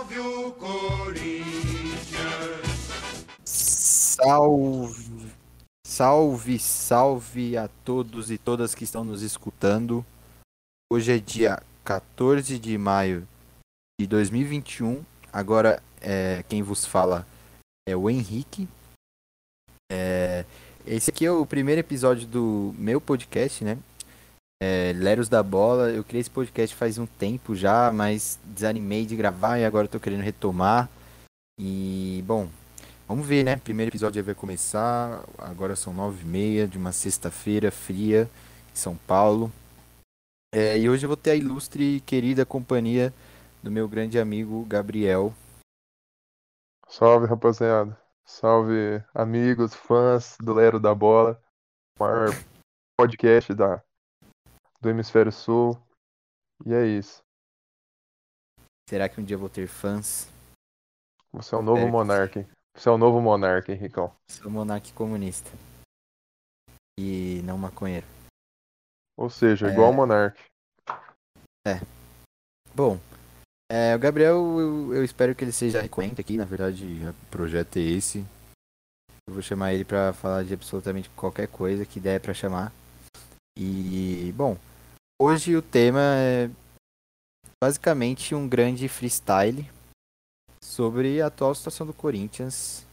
Salve o Corinthians! Salve, salve, salve a todos e todas que estão nos escutando. Hoje é dia 14 de maio de 2021. Agora, é, quem vos fala é o Henrique. É, esse aqui é o primeiro episódio do meu podcast, né? É, Leros da Bola. Eu criei esse podcast faz um tempo já, mas desanimei de gravar e agora estou querendo retomar. E, bom, vamos ver, né? Primeiro episódio vai começar. Agora são nove e meia de uma sexta-feira fria em São Paulo. É, e hoje eu vou ter a ilustre e querida companhia do meu grande amigo Gabriel. Salve, rapaziada. Salve, amigos, fãs do Lero da Bola. O maior podcast da, do Hemisfério Sul. E é isso. Será que um dia eu vou ter fãs? Você é o novo monarca. Você é o novo monarca, Henricão. Sou monarca comunista. E não maconheiro. Ou seja, É. igual monarca. Bom, é, o Gabriel, eu, eu espero que ele seja recorrente aqui. Na verdade, o projeto é esse. Eu vou chamar ele pra falar de absolutamente qualquer coisa que der pra chamar. E, bom, hoje o tema é basicamente um grande freestyle sobre a atual situação do Corinthians.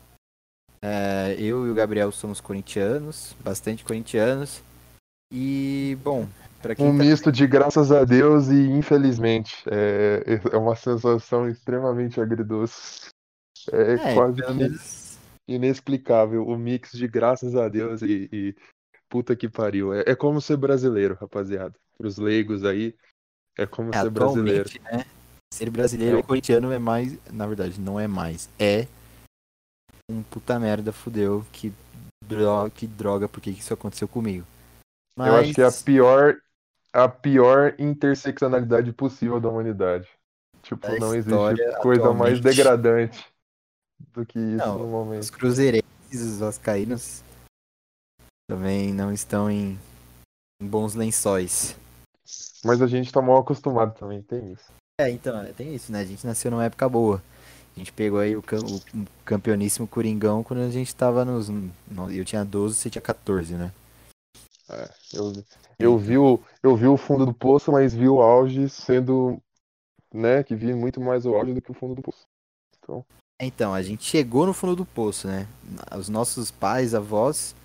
É, eu e o Gabriel somos corintianos, bastante corintianos. E, bom, pra quem Um tá- misto de graças a Deus e infelizmente. É, é uma sensação extremamente agridoce. É, É, quase menos inexplicável o mix de graças a Deus e, e puta que pariu. É, é como ser brasileiro, rapaziada. Pros leigos aí, é como É, ser brasileiro. né? Ser brasileiro É. e corintiano é mais. Na verdade, não é mais. É um puta merda, fudeu. Que droga, que droga por que que isso aconteceu comigo? Mas, Eu acho que é a pior, a pior interseccionalidade possível da humanidade. Tipo, Da não existe coisa mais atualmente. degradante do que isso Não, no os momento. cruzeirenses, os vascaínos também não estão em, em bons lençóis. Mas a gente tá mal acostumado também, tem isso. É, então, é, tem isso, né? A gente nasceu numa época boa. A gente pegou aí o, cam- o campeoníssimo Coringão quando a gente tava nos. no- Eu tinha 12, você tinha 14, né? É, eu, eu, vi o, eu vi o fundo do poço, mas vi o auge sendo, né, que vi muito mais o auge do que o fundo do poço. Então, Então, a gente chegou no fundo do poço, né? Os nossos pais, avós,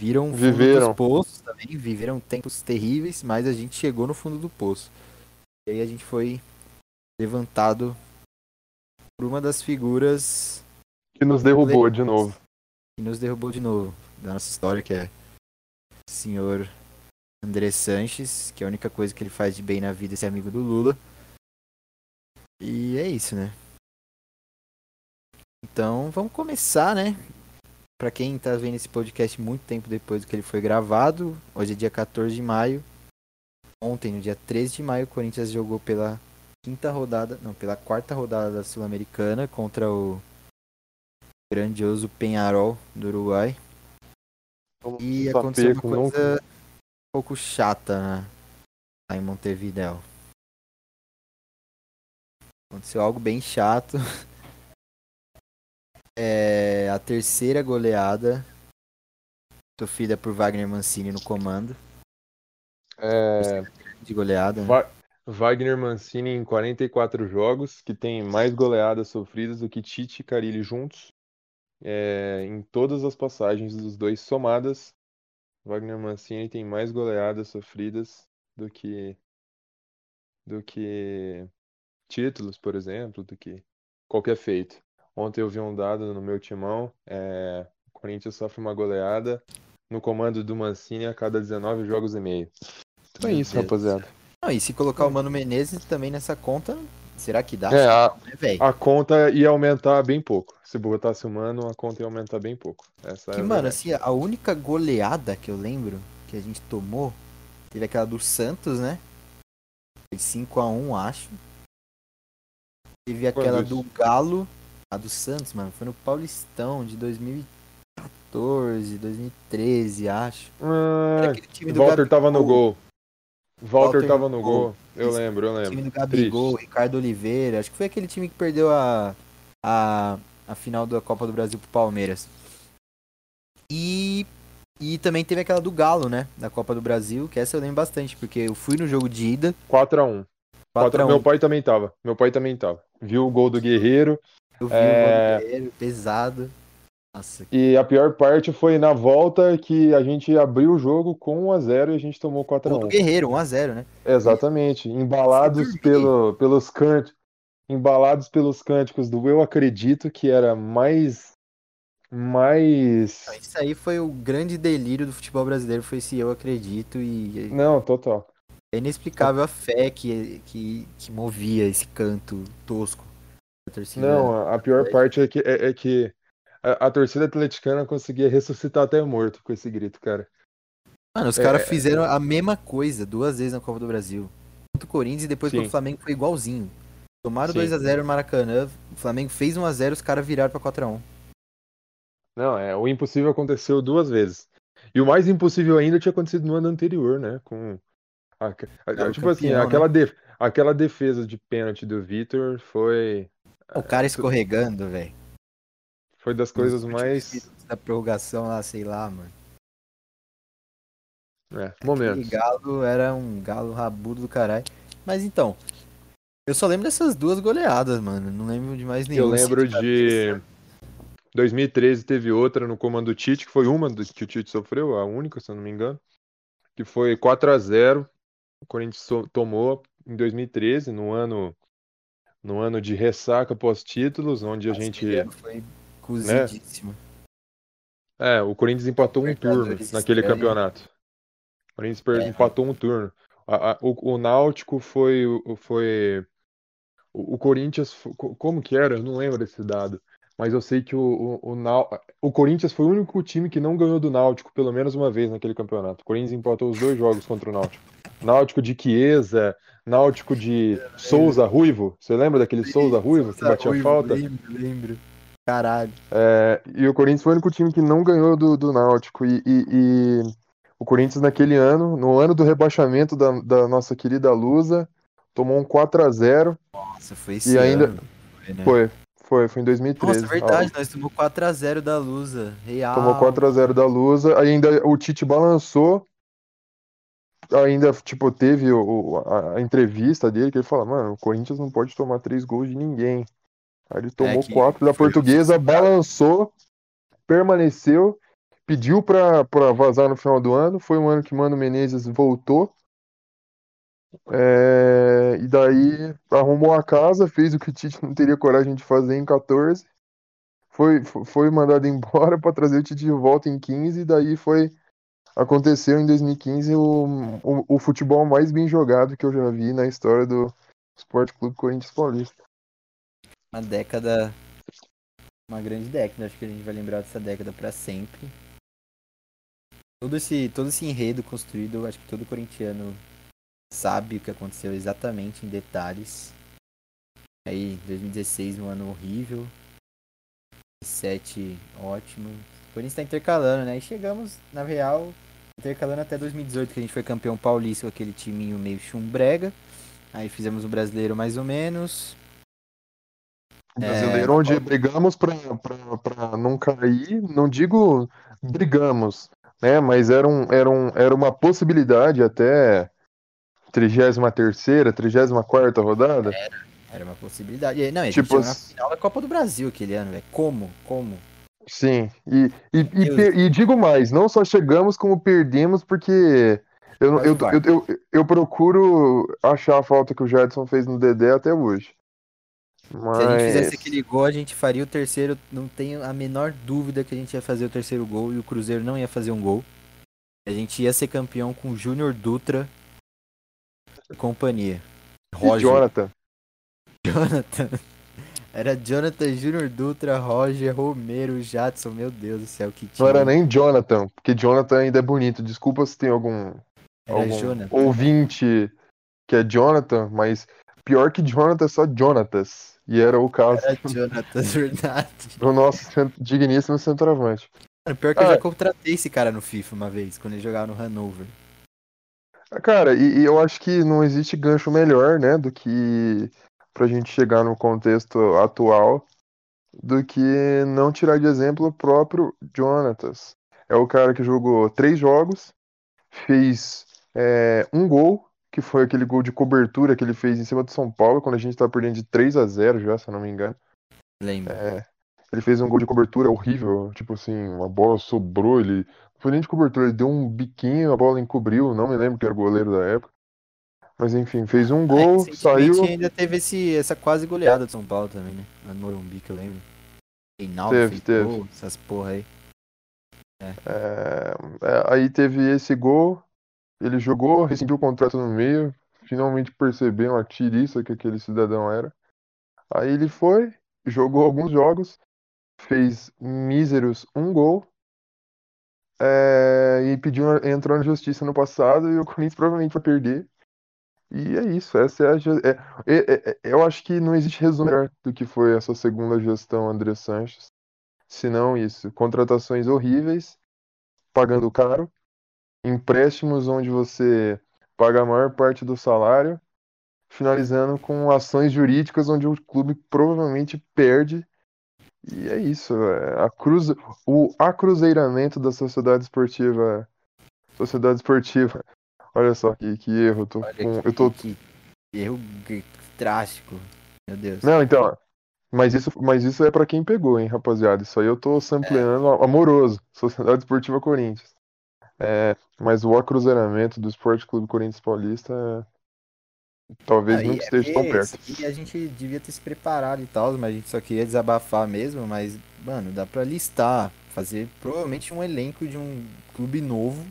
viram o fundo Viveram. dos poços também, viveram tempos terríveis, mas a gente chegou no fundo do poço. E aí a gente foi levantado por uma das figuras que nos derrubou de novo. que nos derrubou de novo da nossa história, que é o senhor André Sanches, que é a única coisa que ele faz de bem na vida é ser amigo do Lula. E é isso, né? Então, vamos começar, né? Pra quem tá vendo esse podcast muito tempo depois do que ele foi gravado, hoje é dia 14 de maio. Ontem, no dia 13 de maio, o Corinthians jogou pela quinta rodada, não, pela quarta rodada da Sul-Americana contra o grandioso Penharol do Uruguai. E aconteceu uma coisa um pouco chata né, lá em Montevideo. Aconteceu algo bem chato. É a terceira goleada sofrida por Wagner Mancini no comando É, de goleada. né? Va- Wagner Mancini em 44 jogos, que tem mais goleadas sofridas do que Tite e Carille juntos. É, em todas as passagens dos dois somadas, Wagner Mancini tem mais goleadas sofridas do que do que títulos, por exemplo, do que qualquer feito. Ontem eu vi um dado no meu timão, é, o Corinthians sofre uma goleada no comando do Mancini a cada 19 jogos e meio. Então é Meu isso, Deus rapaziada. Não, e se colocar o Mano Menezes também nessa conta, será que dá? É, a, né, velho? a conta ia aumentar bem pouco. Se botasse o mano, a conta ia aumentar bem pouco. Essa é Que, a mano, assim, a única goleada que eu lembro que a gente tomou teve aquela do Santos, né? Foi 5x1, acho. Teve aquela do Galo, a do Santos, mano. Foi no Paulistão de 2014, 2013, acho. Ah, Aquele time do Walter Gabigol. tava no gol. Walter Walter tava no gol. gol. Eu lembro, eu O time lembro. do Gabigol, Triste. Ricardo Oliveira. Acho que foi aquele time que perdeu a, a, a final da Copa do Brasil pro Palmeiras. E, e também teve aquela do Galo, né? Da Copa do Brasil, que essa eu lembro bastante, porque eu fui no jogo de ida. 4x1. 4 Meu pai também tava. Meu pai também tava. Viu o gol do Guerreiro. Eu vi É. o Guerreiro, pesado. Nossa, E a pior parte foi na volta que a gente abriu o jogo com 1x0 e a gente tomou gol do 4x1. Guerreiro, 1x0, né? Exatamente. Embalados pelo, pelos cânticos. Embalados pelos cânticos do Eu Acredito, que era mais. Mais. Isso aí foi o grande delírio do futebol brasileiro, foi esse eu acredito, e Não, total. é inexplicável a fé que, que, que movia esse canto tosco da torcida. Não, a- a pior parte é que, é, é que a, a torcida atleticana conseguia ressuscitar até morto com esse grito, cara. Mano, os É, caras é, fizeram a mesma coisa duas vezes na Copa do Brasil. Contra o Corinthians e depois contra o Flamengo foi igualzinho. Tomaram Sim. 2x0 no Maracanã, o Flamengo fez 1x0 os caras viraram pra 4x1. Não, é, o impossível aconteceu duas vezes. E o mais impossível ainda tinha acontecido no ano anterior, né? Com a- a- tipo assim, campeão, né? aquela, def- aquela defesa de pênalti do Vitor foi O cara escorregando, velho. foi das coisas mais Da prorrogação lá, sei lá, mano. é, Aquele momentos. galo era um galo rabudo do caralho. Mas então, eu só lembro dessas duas goleadas, mano. Não lembro de mais nenhuma. Eu lembro assim, de cabeça. 2013 teve outra no comando do Tite, que foi uma que o Tite sofreu, a única, se eu não me engano, que foi 4 a 0 O Corinthians tomou em 2013, no ano no ano de ressaca pós-títulos, onde a gente Foi cozidíssimo. É, o Corinthians empatou um turno naquele estranho. campeonato. O Corinthians É. empatou um turno. A- a- o, o Náutico foi, o- foi o, o Corinthians, como que era? Eu não lembro desse dado. Mas eu sei que o, o, o, o Corinthians foi o único time que não ganhou do Náutico pelo menos uma vez naquele campeonato. O Corinthians empatou os dois jogos contra o Náutico. Náutico de Chiesa, Náutico de Souza Ruivo. Você lembra daquele Souza Ruivo que batia Ruivo, falta? Lembro, lembro. Caralho. É, e o Corinthians foi o único time que não ganhou do, do Náutico. E, e- e o Corinthians, naquele ano, no ano do rebaixamento da, da nossa querida Lusa, tomou um 4 a 0 Nossa, foi esse E ainda- ano, foi, né? Foi, foi, foi em 2013. Nossa, verdade, nós tomamos 4x0 da Lusa. Real. Tomou 4 a 0 da Lusa. Ainda o Tite balançou. Ainda, tipo, teve o, a, a entrevista dele que ele fala, mano, o Corinthians não pode tomar três gols de ninguém. Aí ele tomou É que quatro da foi portuguesa, balançou, permaneceu, pediu pra, pra vazar no final do ano. Foi um ano que Mano Menezes voltou. É, e daí arrumou a casa, fez o que o Tite não teria coragem de fazer em 14. Foi, fo- foi mandado embora para trazer o Tite de volta em 15, e daí foi. Aconteceu em 2015 o, o, o futebol mais bem jogado que eu já vi na história do Esporte Clube Corinthians Paulista. Uma década. Uma grande década. Acho que a gente vai lembrar dessa década pra sempre. Todo esse, todo esse enredo construído, acho que todo corintiano sabe o que aconteceu exatamente em detalhes. Aí, 2016, um ano horrível. 2017, ótimo. Corinthians tá intercalando, né? E chegamos, na real, intercalando até 2018, que a gente foi campeão paulista com aquele timinho meio chumbrega. Aí fizemos o brasileiro mais ou menos. Brasileiro, onde brigamos pra não cair, não digo brigamos, né? Mas era, um, era, um, era uma possibilidade até 33ª, 34ª rodada. Era uma possibilidade. Não, a gente Tipo na assim- final da Copa do Brasil aquele ano, velho. Como? Como? Sim, e, e, e, e digo mais, não só chegamos como perdemos, porque eu, Mas eu, eu, eu, eu procuro achar a falta que o Jadson fez no Dedé até hoje. Se a gente fizesse Mas aquele gol, a gente faria o terceiro. Não tenho a menor dúvida que a gente ia fazer o terceiro gol e o Cruzeiro não ia fazer um gol. A gente ia ser campeão com Júnior Dutra e companhia. e Roger. Jonathan, Jonathan. Era Jonathan, Júnior Dutra, Roger, Romero, Jadson. Meu Deus do céu, que não time. era nem Jonathan, porque Jonathan ainda é bonito. Desculpa se tem algum, Era algum Jonathan. ouvinte que é Jonathan, mas pior que Jonathan é só Jonatas. E era o caso Era Jonathan, verdade. do nosso digníssimo centroavante. Mano, pior que eu Ah. já contratei esse cara no FIFA uma vez, quando ele jogava no Hanover. Cara, e, e eu acho que não existe gancho melhor, né, do que pra gente chegar no contexto atual, do que não tirar de exemplo o próprio Jonatas. É o cara que jogou três jogos, fez é, um gol, que foi aquele gol de cobertura que ele fez em cima do São Paulo, quando a gente tá perdendo de 3 a 0 já, se eu não me engano. Lembro. É, ele fez um gol de cobertura horrível, tipo assim, uma bola sobrou, ele não foi nem de cobertura, ele deu um biquinho, a bola encobriu, não me lembro que era o goleiro da época. Mas enfim, fez um É, gol, recentemente saiu. ainda teve esse, essa quase goleada de São Paulo também, né? Na Morumbi, que eu lembro. Reinaldo Teve, teve. gol, essas porra aí. É, é, aí teve esse gol, ele jogou, rescindiu o contrato no meio, finalmente perceberam a tiriça que aquele cidadão era. Aí ele foi, jogou alguns jogos, fez míseros um gol, é, e pediu, entrou na justiça no passado e o Corinthians provavelmente vai perder. E é isso, essa é a. ge- é- é- é- eu acho que não existe resumo melhor do que foi essa segunda gestão André Sanches. Se não isso, contratações horríveis, pagando caro, empréstimos onde você paga a maior parte do salário, finalizando com ações jurídicas onde o clube provavelmente perde. E é isso, é, a cruz, o acruzeiramento da sociedade esportiva, sociedade esportiva. Olha só que, que erro, eu tô Olha com, que, eu tô que erro g- drástico. Meu Deus. Não, então, mas isso, mas isso é pra quem pegou, hein, rapaziada. Isso aí eu tô sampleando amoroso. Sociedade Esportiva Corinthians. É, mas o acruzeiramento do Esporte Clube Corinthians Paulista é, talvez Aí, nunca é esteja tão porque perto. aqui a gente devia ter se preparado e tal, mas a gente só queria desabafar mesmo, mas, mano, dá pra listar, fazer provavelmente um elenco de um clube novo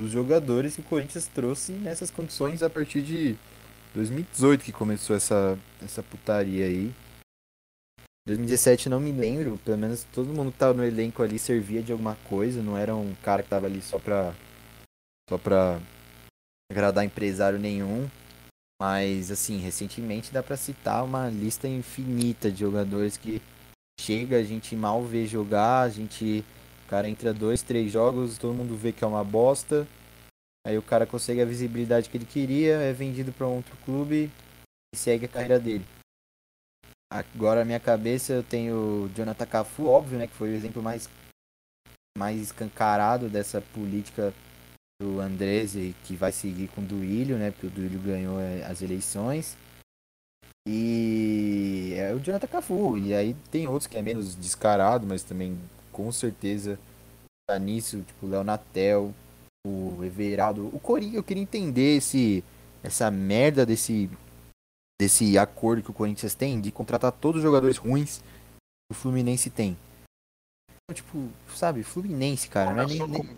dos jogadores que o Corinthians trouxe nessas condições a partir de 2018 que começou essa, essa putaria aí. 2017 não me lembro, pelo menos todo mundo que tava no elenco ali servia de alguma coisa, não era um cara que tava ali só pra, só pra agradar empresário nenhum. Mas, assim, recentemente dá pra citar uma lista infinita de jogadores que chega, a gente mal vê jogar, a gente. Cara entra dois, três jogos, todo mundo vê que é uma bosta. Aí o cara consegue a visibilidade que ele queria, é vendido pra um outro clube e segue a carreira dele. Agora na minha cabeça eu tenho o Jonathan Cafu, óbvio, né? Que foi o exemplo mais, mais escancarado dessa política do Andrese que vai seguir com o Duílio, né? Porque o Duílio ganhou eh, as eleições. E é o Jonathan Cafu. E aí tem outros que é menos descarado, mas também com certeza tá nisso, tipo o Leonatel, o Everaldo. O Corinthians, eu queria entender esse, essa merda desse, desse acordo que o Corinthians tem de contratar todos os jogadores ruins que o Fluminense tem. Tipo, sabe, Fluminense, cara, não é nem, nem, nem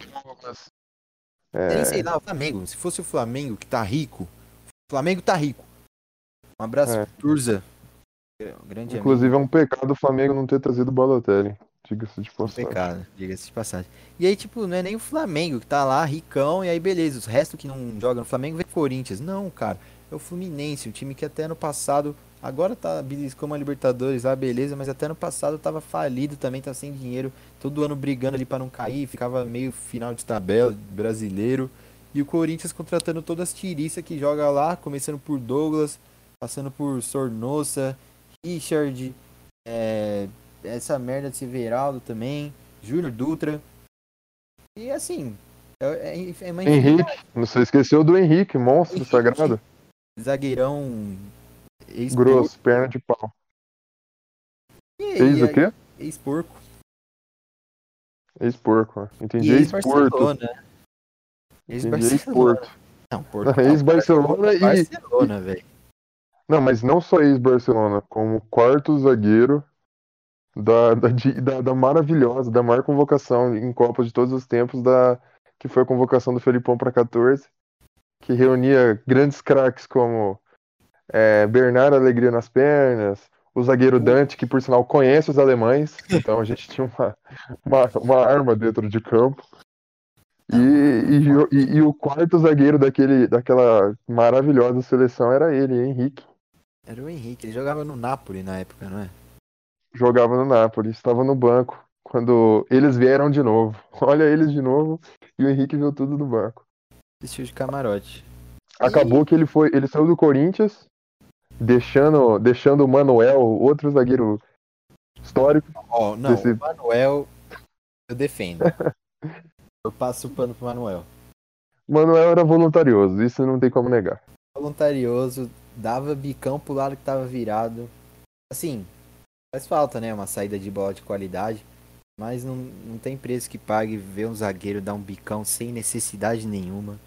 sei É, lá, o Flamengo. Se fosse o Flamengo que tá rico, o Flamengo tá rico. Um abraço, É. Turza. Grande inclusive é um pecado o Flamengo não ter trazido o Balotelli. Diga-se de passagem. Pecado, diga-se de passagem. E aí, tipo, não é nem o Flamengo que tá lá, ricão, e aí beleza, os restos que não jogam no Flamengo vem Corinthians. Não, cara, é o Fluminense, um time que até ano passado, agora tá beliscou uma Libertadores lá, beleza, mas até ano passado tava falido também, tá sem dinheiro, todo ano brigando ali pra não cair, ficava meio final de tabela, brasileiro. E o Corinthians contratando todas as tiriças que joga lá, começando por Douglas, passando por Sornosa, Richard, é, essa merda de Severaldo também, Júnior Dutra. E assim, é, é, é Henrique, você esqueceu do Henrique, monstro Henrique. sagrado. zagueirão Grosso, perna de pau. Fez o quê? Ex-porco. Ex-porco. Entendi, E ex-porto. ex-porto. Não, Porto. Ex-Barcelona e. Barcelona, velho. Não, mas não só ex-Barcelona, como quarto zagueiro da, da, da, da maravilhosa, da maior convocação em Copa de todos os tempos, da, que foi a convocação do Felipão para 14, que reunia grandes craques como é, Bernardo Alegria nas pernas, o zagueiro Dante, que por sinal conhece os alemães, então a gente tinha uma, uma, uma arma dentro de campo. E, e, o- e- e o quarto zagueiro daquele, daquela maravilhosa seleção era ele, Henrique. Era o Henrique, ele jogava no Napoli na época, não é? Jogava no Napoli, estava no banco quando eles vieram de novo. Olha eles de novo e o Henrique viu tudo no banco. Assistiu de camarote. Acabou que ele foi, ele saiu do Corinthians, deixando, deixando o Manuel, outro zagueiro histórico. Ó, não, Esse- o Manuel eu defendo. eu passo o pano pro Manuel. Manuel era voluntarioso, isso não tem como negar. Voluntarioso, dava bicão pro lado que tava virado. Assim, faz falta, né? Uma saída de bola de qualidade. Mas não, não tem preço que pague ver um zagueiro dar um bicão sem necessidade nenhuma.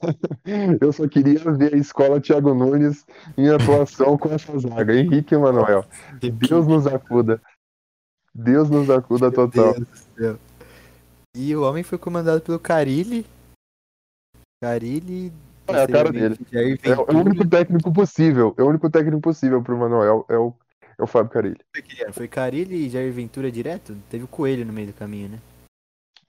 Eu só queria ver a escola Thiago Nunes em atuação com essa zaga, Henrique e Manuel. Deus nos acuda. Deus nos acuda total. E o homem foi comandado pelo Carilli. Carilli. É a cara Jair É o único técnico possível. É o único técnico possível pro Manuel. É o, é o Fábio Carilli. Foi Carilli e Jair Ventura direto? Teve o Coelho no meio do caminho, né?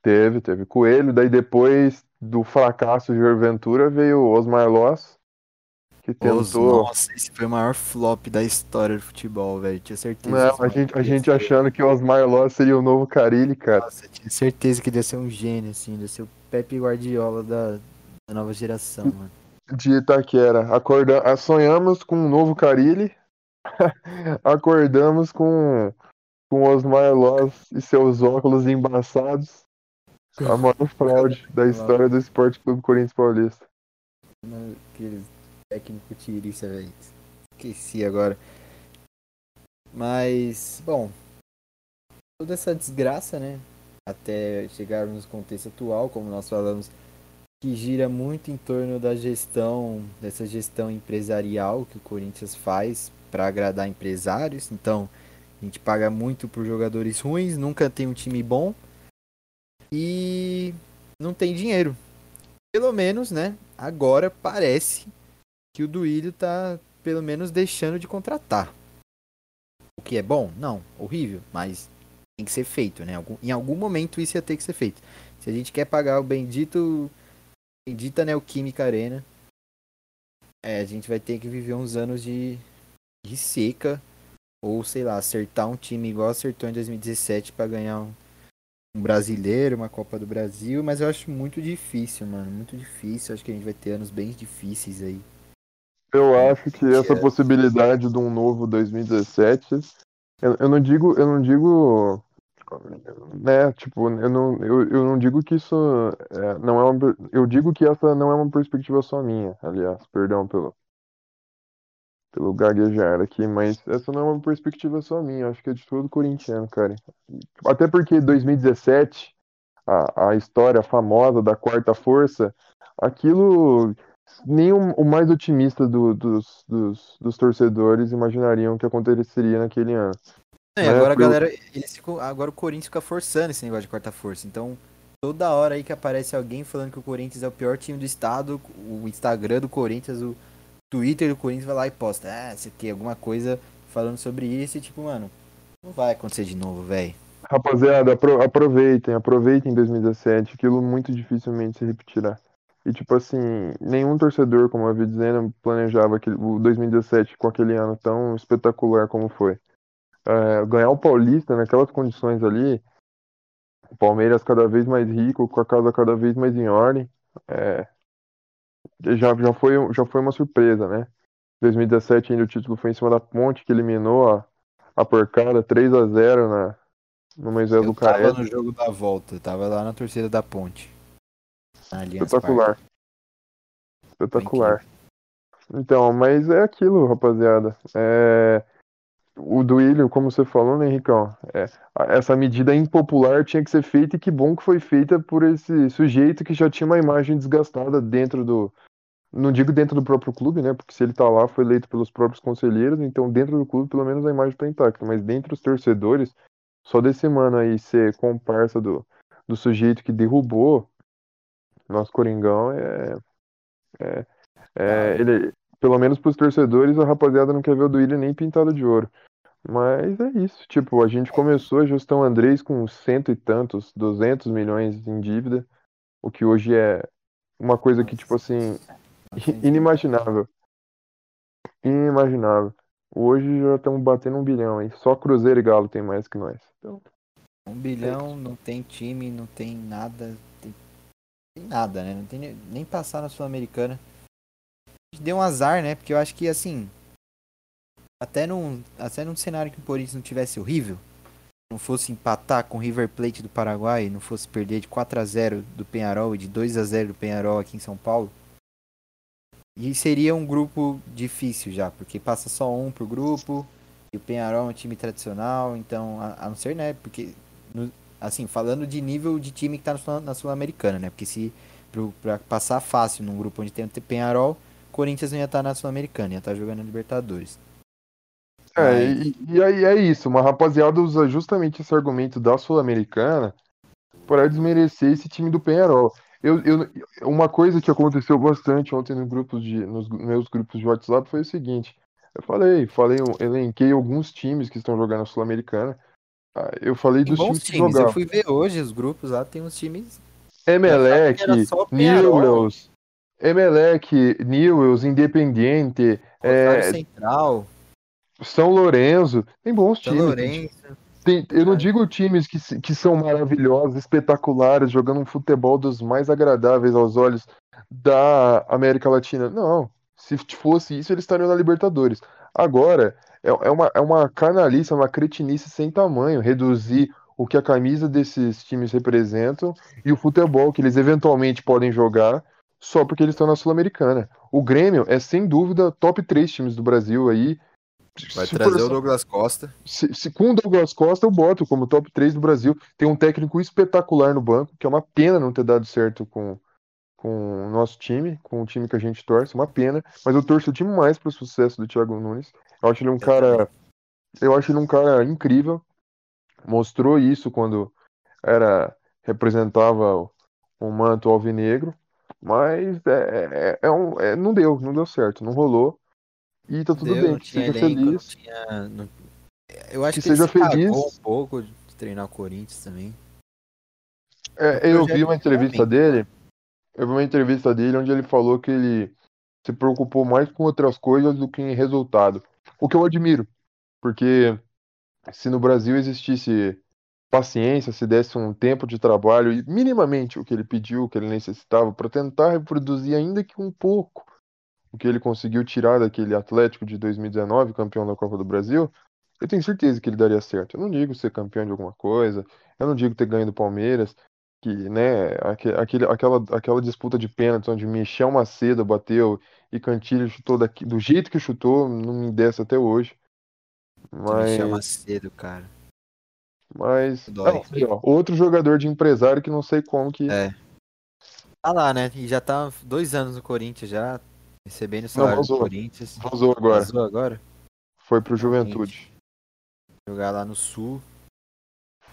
Teve, teve Coelho. Daí depois do fracasso de Jair Ventura veio o Osmar Loss, que Os- tentou. Nossa, esse foi o maior flop da história do futebol, velho. Tinha certeza. Não, a gente, a gente achando que o Osmar Loss seria o novo Carilli, cara. Nossa, tinha certeza que ele ia ser um gênio, assim. Ia ser o Pepe Guardiola da, da nova geração, mano. de Itaquera. Acorda... ah, Sonhamos com um novo Carilli. Acordamos com, com Osmar Loss e seus óculos embaçados. A maior fraude da história do Esporte Clube Corinthians Paulista. Aquele técnico tirista, velho. Esqueci agora. Mas, bom. Toda essa desgraça, né? Até chegarmos no contexto atual, como nós falamos, que gira muito em torno da gestão, dessa gestão empresarial que o Corinthians faz para agradar empresários. Então, a gente paga muito por jogadores ruins, nunca tem um time bom e não tem dinheiro. Pelo menos, né? Agora parece que o Duílio tá pelo menos deixando de contratar. O que é bom? Não, horrível, mas tem que ser feito, né? Em algum momento isso ia ter que ser feito. Se a gente quer pagar o bendito bendita Neoquímica Arena, é, a gente vai ter que viver uns anos de, de seca ou sei lá, acertar um time igual acertou em 2017 para ganhar um, um brasileiro, uma Copa do Brasil, mas eu acho muito difícil, mano, muito difícil. Acho que a gente vai ter anos bem difíceis aí. Eu acho que essa é. possibilidade de um novo 2017, eu, eu não digo, eu não digo, né, tipo, eu não, eu, eu não digo que isso é, não é uma, eu digo que essa não é uma perspectiva só minha, aliás, perdão pelo, pelo gaguejar aqui, mas essa não é uma perspectiva só minha, eu acho que é de todo corintiano, cara. Até porque 2017, a, a história famosa da quarta força, aquilo nem o, o mais otimista do- dos, dos, dos torcedores imaginariam que aconteceria naquele ano. É, agora a pelo- galera, ficam, agora o Corinthians fica forçando esse negócio de quarta força. Então, toda hora aí que aparece alguém falando que o Corinthians é o pior time do estado, o Instagram do Corinthians, o Twitter do Corinthians vai lá e posta, ah, isso aqui, alguma coisa falando sobre isso e tipo, mano, não vai acontecer de novo, velho. Rapaziada, apro- aproveitem, aproveitem 2017, aquilo muito dificilmente se repetirá. E tipo assim, nenhum torcedor, como eu havia dizendo, planejava aquele, o 2017 com aquele ano tão espetacular como foi. É, ganhar o Paulista naquelas condições ali, o Palmeiras cada vez mais rico, com a casa cada vez mais em ordem, é, já, já, foi, já foi uma surpresa, né? 2017 ainda o título foi em cima da Ponte, que eliminou a, a porcada 3 a 0 na, no Moisés Eu tava Lucarelli. no jogo da volta, tava lá na torcida da ponte. Espetacular. Espetacular. Então, mas é aquilo, rapaziada. É... O Duílio, como você falou, né, Henricão? É, essa medida impopular tinha que ser feita e que bom que foi feita por esse sujeito que já tinha uma imagem desgastada dentro do. Não digo dentro do próprio clube, né? Porque se ele tá lá, foi eleito pelos próprios conselheiros, então dentro do clube, pelo menos a imagem tá intacta. Mas dentre os torcedores, só desse mano aí ser comparsa do, do sujeito que derrubou nosso Coringão é. É, é, ele, pelo menos pros torcedores, a rapaziada não quer ver o Duílio nem pintado de ouro. Mas é isso, tipo, a gente começou a gestão Andrés com cento e tantos, 200 milhões em dívida, o que hoje é uma coisa que, tipo assim, inimaginável. Inimaginável. Hoje já estamos batendo um bilhão aí. Só Cruzeiro e Galo tem mais que nós. Então, Um bilhão, não tem time, não tem nada. tem- tem nada, né? Não tem nem- nem passar na Sul-Americana. Deu um azar, né? Porque eu acho que assim. Até num, até num cenário que o Corinthians não tivesse horrível, não fosse empatar com o River Plate do Paraguai, não fosse perder de 4 a 0 do Penharol e de 2 a 0 do Penharol aqui em São Paulo. E seria um grupo difícil já, porque passa só um pro grupo, e o Penharol é um time tradicional, então, a, a não ser, né, porque, no- assim, falando de nível de time que tá no na Sul-Americana, né, porque se, pro, pra passar fácil num grupo onde tem o Penharol, Corinthians não ia estar na Sul-Americana, ia estar jogando na Libertadores. É, e, e aí é isso, uma rapaziada usa justamente esse argumento da Sul-Americana para desmerecer esse time do Penharol. Eu, eu, uma coisa que aconteceu bastante ontem no grupos de, nos meus grupos de WhatsApp foi o seguinte: eu falei, falei, eu elenquei alguns times que estão jogando a Sul-Americana. Ah, Eu falei Tem dos bons times que times, eu fui ver hoje os grupos lá, tem uns times Emelec. Newells, Emelec, Newells, Independiente, Rosário é, Central, São Lourenço, tem bons São times. Lourenço. Tem- eu não É. digo times que, que são maravilhosos, espetaculares, jogando um futebol dos mais agradáveis aos olhos da América Latina. Não. Se fosse isso, eles estariam na Libertadores. Agora, é, é uma, é uma canalice, é uma cretinice sem tamanho reduzir o que a camisa desses times representam e o futebol que eles eventualmente podem jogar só porque eles estão na Sul-Americana. O Grêmio é, sem dúvida, top 3 times do Brasil aí. Vai Se trazer o Douglas Costa. se, se com o Douglas Costa eu boto como top 3 do Brasil. Tem um técnico espetacular no banco, que é uma pena não ter dado certo com, com o nosso time, com o time que a gente torce, uma pena. Mas eu torço demais pro sucesso do Thiago Nunes. Eu acho ele um cara. Eu acho ele um cara incrível. Mostrou isso quando era representava o, o manto alvinegro. Mas é, é, é um, é- não deu, não deu certo, não rolou. E tá tudo Deu, bem, que seja elenco, feliz. tinha- Eu acho Que que, ele seja se feliz. um pouco de treinar o Corinthians também. É, eu vi uma do entrevista dele, eu vi uma entrevista dele onde ele falou que ele se preocupou mais com outras coisas do que em resultado. O que eu admiro, porque se no Brasil existisse paciência, se desse um tempo de trabalho e minimamente o que ele pediu, o que ele necessitava para tentar reproduzir ainda que um pouco o que ele conseguiu tirar daquele Atlético de 2019, campeão da Copa do Brasil, eu tenho certeza que ele daria certo. Eu não digo ser campeão de alguma coisa, eu não digo ter ganho do Palmeiras, que, né, aque- aquele, aquela, aquela disputa de pênaltis onde Michel Macedo bateu e Cantilho chutou daqui, do jeito que chutou, não me desce até hoje. Mas, chama cedo, cara. mas, Dói. ó, outro jogador de empresário que não sei como que É. Tá lá, né? E já tá dois anos no Corinthians já, recebendo o salário do vazou. Corinthians. vazou agora, Vazou agora? foi pro. Juventude. Jogar lá no Sul.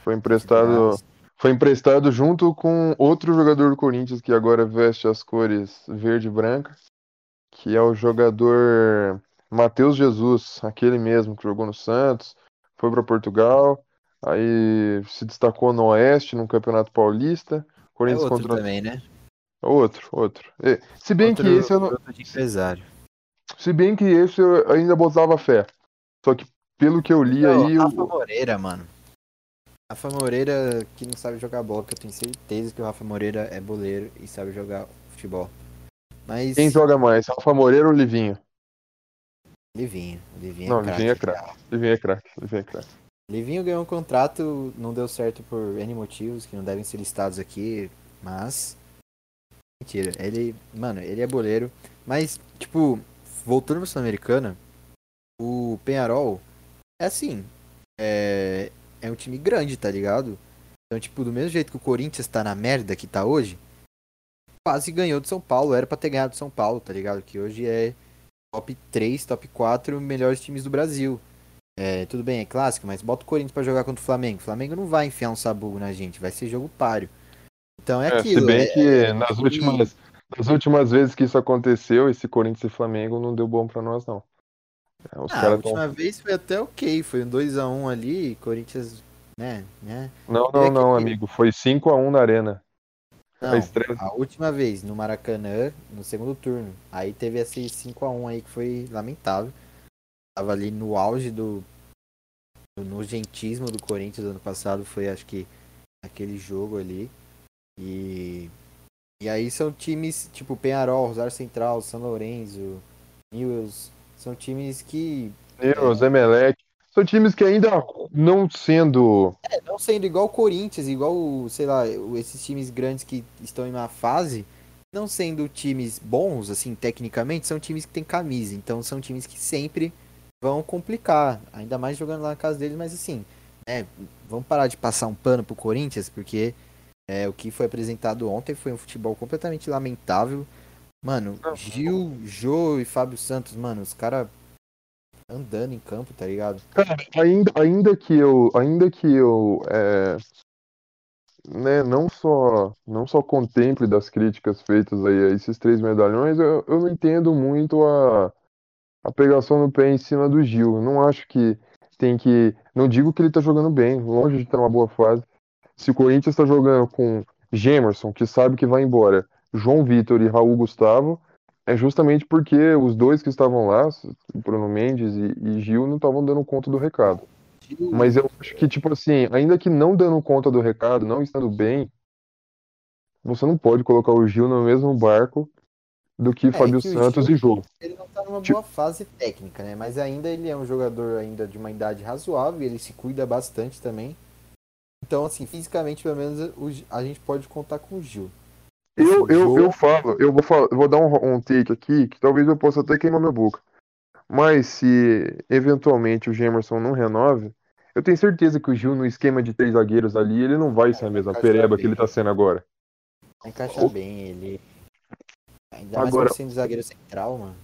Foi emprestado, foi emprestado junto com outro jogador do Corinthians que agora veste as cores verde e branca, que é o jogador Matheus Jesus, aquele mesmo que jogou no Santos, foi para Portugal, aí se destacou no Oeste, no Campeonato Paulista. É Corinthians outro contra também, né? Outro, outro. É, Se bem outro, que esse eu não, se bem que esse eu ainda botava fé. Só que pelo que eu li Não, aí, Rafa o- Moreira, mano. Rafa Moreira que não sabe jogar bola, porque eu tenho certeza que o Rafa Moreira é boleiro e sabe jogar futebol. Mas. quem joga mais, Rafa Moreira ou Livinho? Livinho. Livinho Não, é craque. Livinho é craque. Livinho é craque, Livinho é craque. Livinho ganhou um contrato, não deu certo por N motivos que não devem ser listados aqui, mas. Mentira, ele. Mano, ele é boleiro. Mas, tipo, voltando pra Sul-Americana, o Penharol é assim. É. É um time grande, tá ligado? Então, tipo, do mesmo jeito que o Corinthians tá na merda que tá hoje, quase ganhou do São Paulo. Era pra ter ganhado do São Paulo, tá ligado? Que hoje é top 3, top 4 melhores times do Brasil. É, tudo bem, é clássico, mas bota o Corinthians pra jogar contra o Flamengo. O Flamengo não vai enfiar um sabugo na gente, vai ser jogo páreo. Então é, É, aquilo. se bem é- que é- nas últimas, nas últimas vezes que isso aconteceu, esse Corinthians e Flamengo não deu bom pra nós, não. É, Os Ah, a caras tão... última vez foi até ok, foi um 2x1 ali, Corinthians, né, né? Não, é não, que- não, amigo. Foi 5x1 na arena. Não, A a última vez no Maracanã, no segundo turno. Aí teve esse 5x1 aí que foi lamentável. Tava ali no auge do do nojentismo do Corinthians ano passado, foi acho que aquele jogo ali. E E aí são times tipo Penharol, Rosário Central, São Lourenço, Newells, são times que News, Emelec. São times que ainda não sendo. É, não sendo igual o Corinthians, igual, sei lá, esses times grandes que estão em uma fase, não sendo times bons, assim, tecnicamente, são times que têm camisa. Então são times que sempre vão complicar, ainda mais jogando lá na casa deles, mas assim, né, vamos parar de passar um pano pro Corinthians, porque é, o que foi apresentado ontem foi um futebol completamente lamentável. Mano, Gil, Jô e Fábio Santos, mano, os caras andando em campo, tá ligado? Cara, ainda, ainda que eu, ainda que eu, é, né, não só, não só contemple das críticas feitas aí a esses três medalhões, eu, eu não entendo muito a, a pegação no pé em cima do Gil. Não acho que tem que, não digo que ele tá jogando bem, longe de ter uma boa fase. Se o Corinthians tá jogando com Gemerson, que sabe que vai embora, João Vitor e Raul Gustavo, é justamente porque os dois que estavam lá, Bruno Mendes e, e Gil, não estavam dando conta do recado. Mas eu acho que, tipo assim, ainda que não dando conta do recado, não estando bem, você não pode colocar o Gil no mesmo barco do que É, Fábio que Santos Gil- e Jô. Ele não tá numa Tipo- boa fase técnica, né? Mas ainda ele é um jogador ainda de uma idade razoável, ele se cuida bastante também. Então, assim, fisicamente, pelo menos, o a gente pode contar com o Gil. Eu, Assim, eu, eu falo, eu vou, falar, eu vou dar um, um take aqui, que talvez eu possa até queimar minha boca. Mas se eventualmente o Gemerson não renove, eu tenho certeza que o Gil, no esquema de três zagueiros ali, ele não vai ser a mesma pereba que bem. ele tá sendo agora. Vai encaixar Oh. bem ele. Ainda mais Agora- sendo zagueiro central, mano.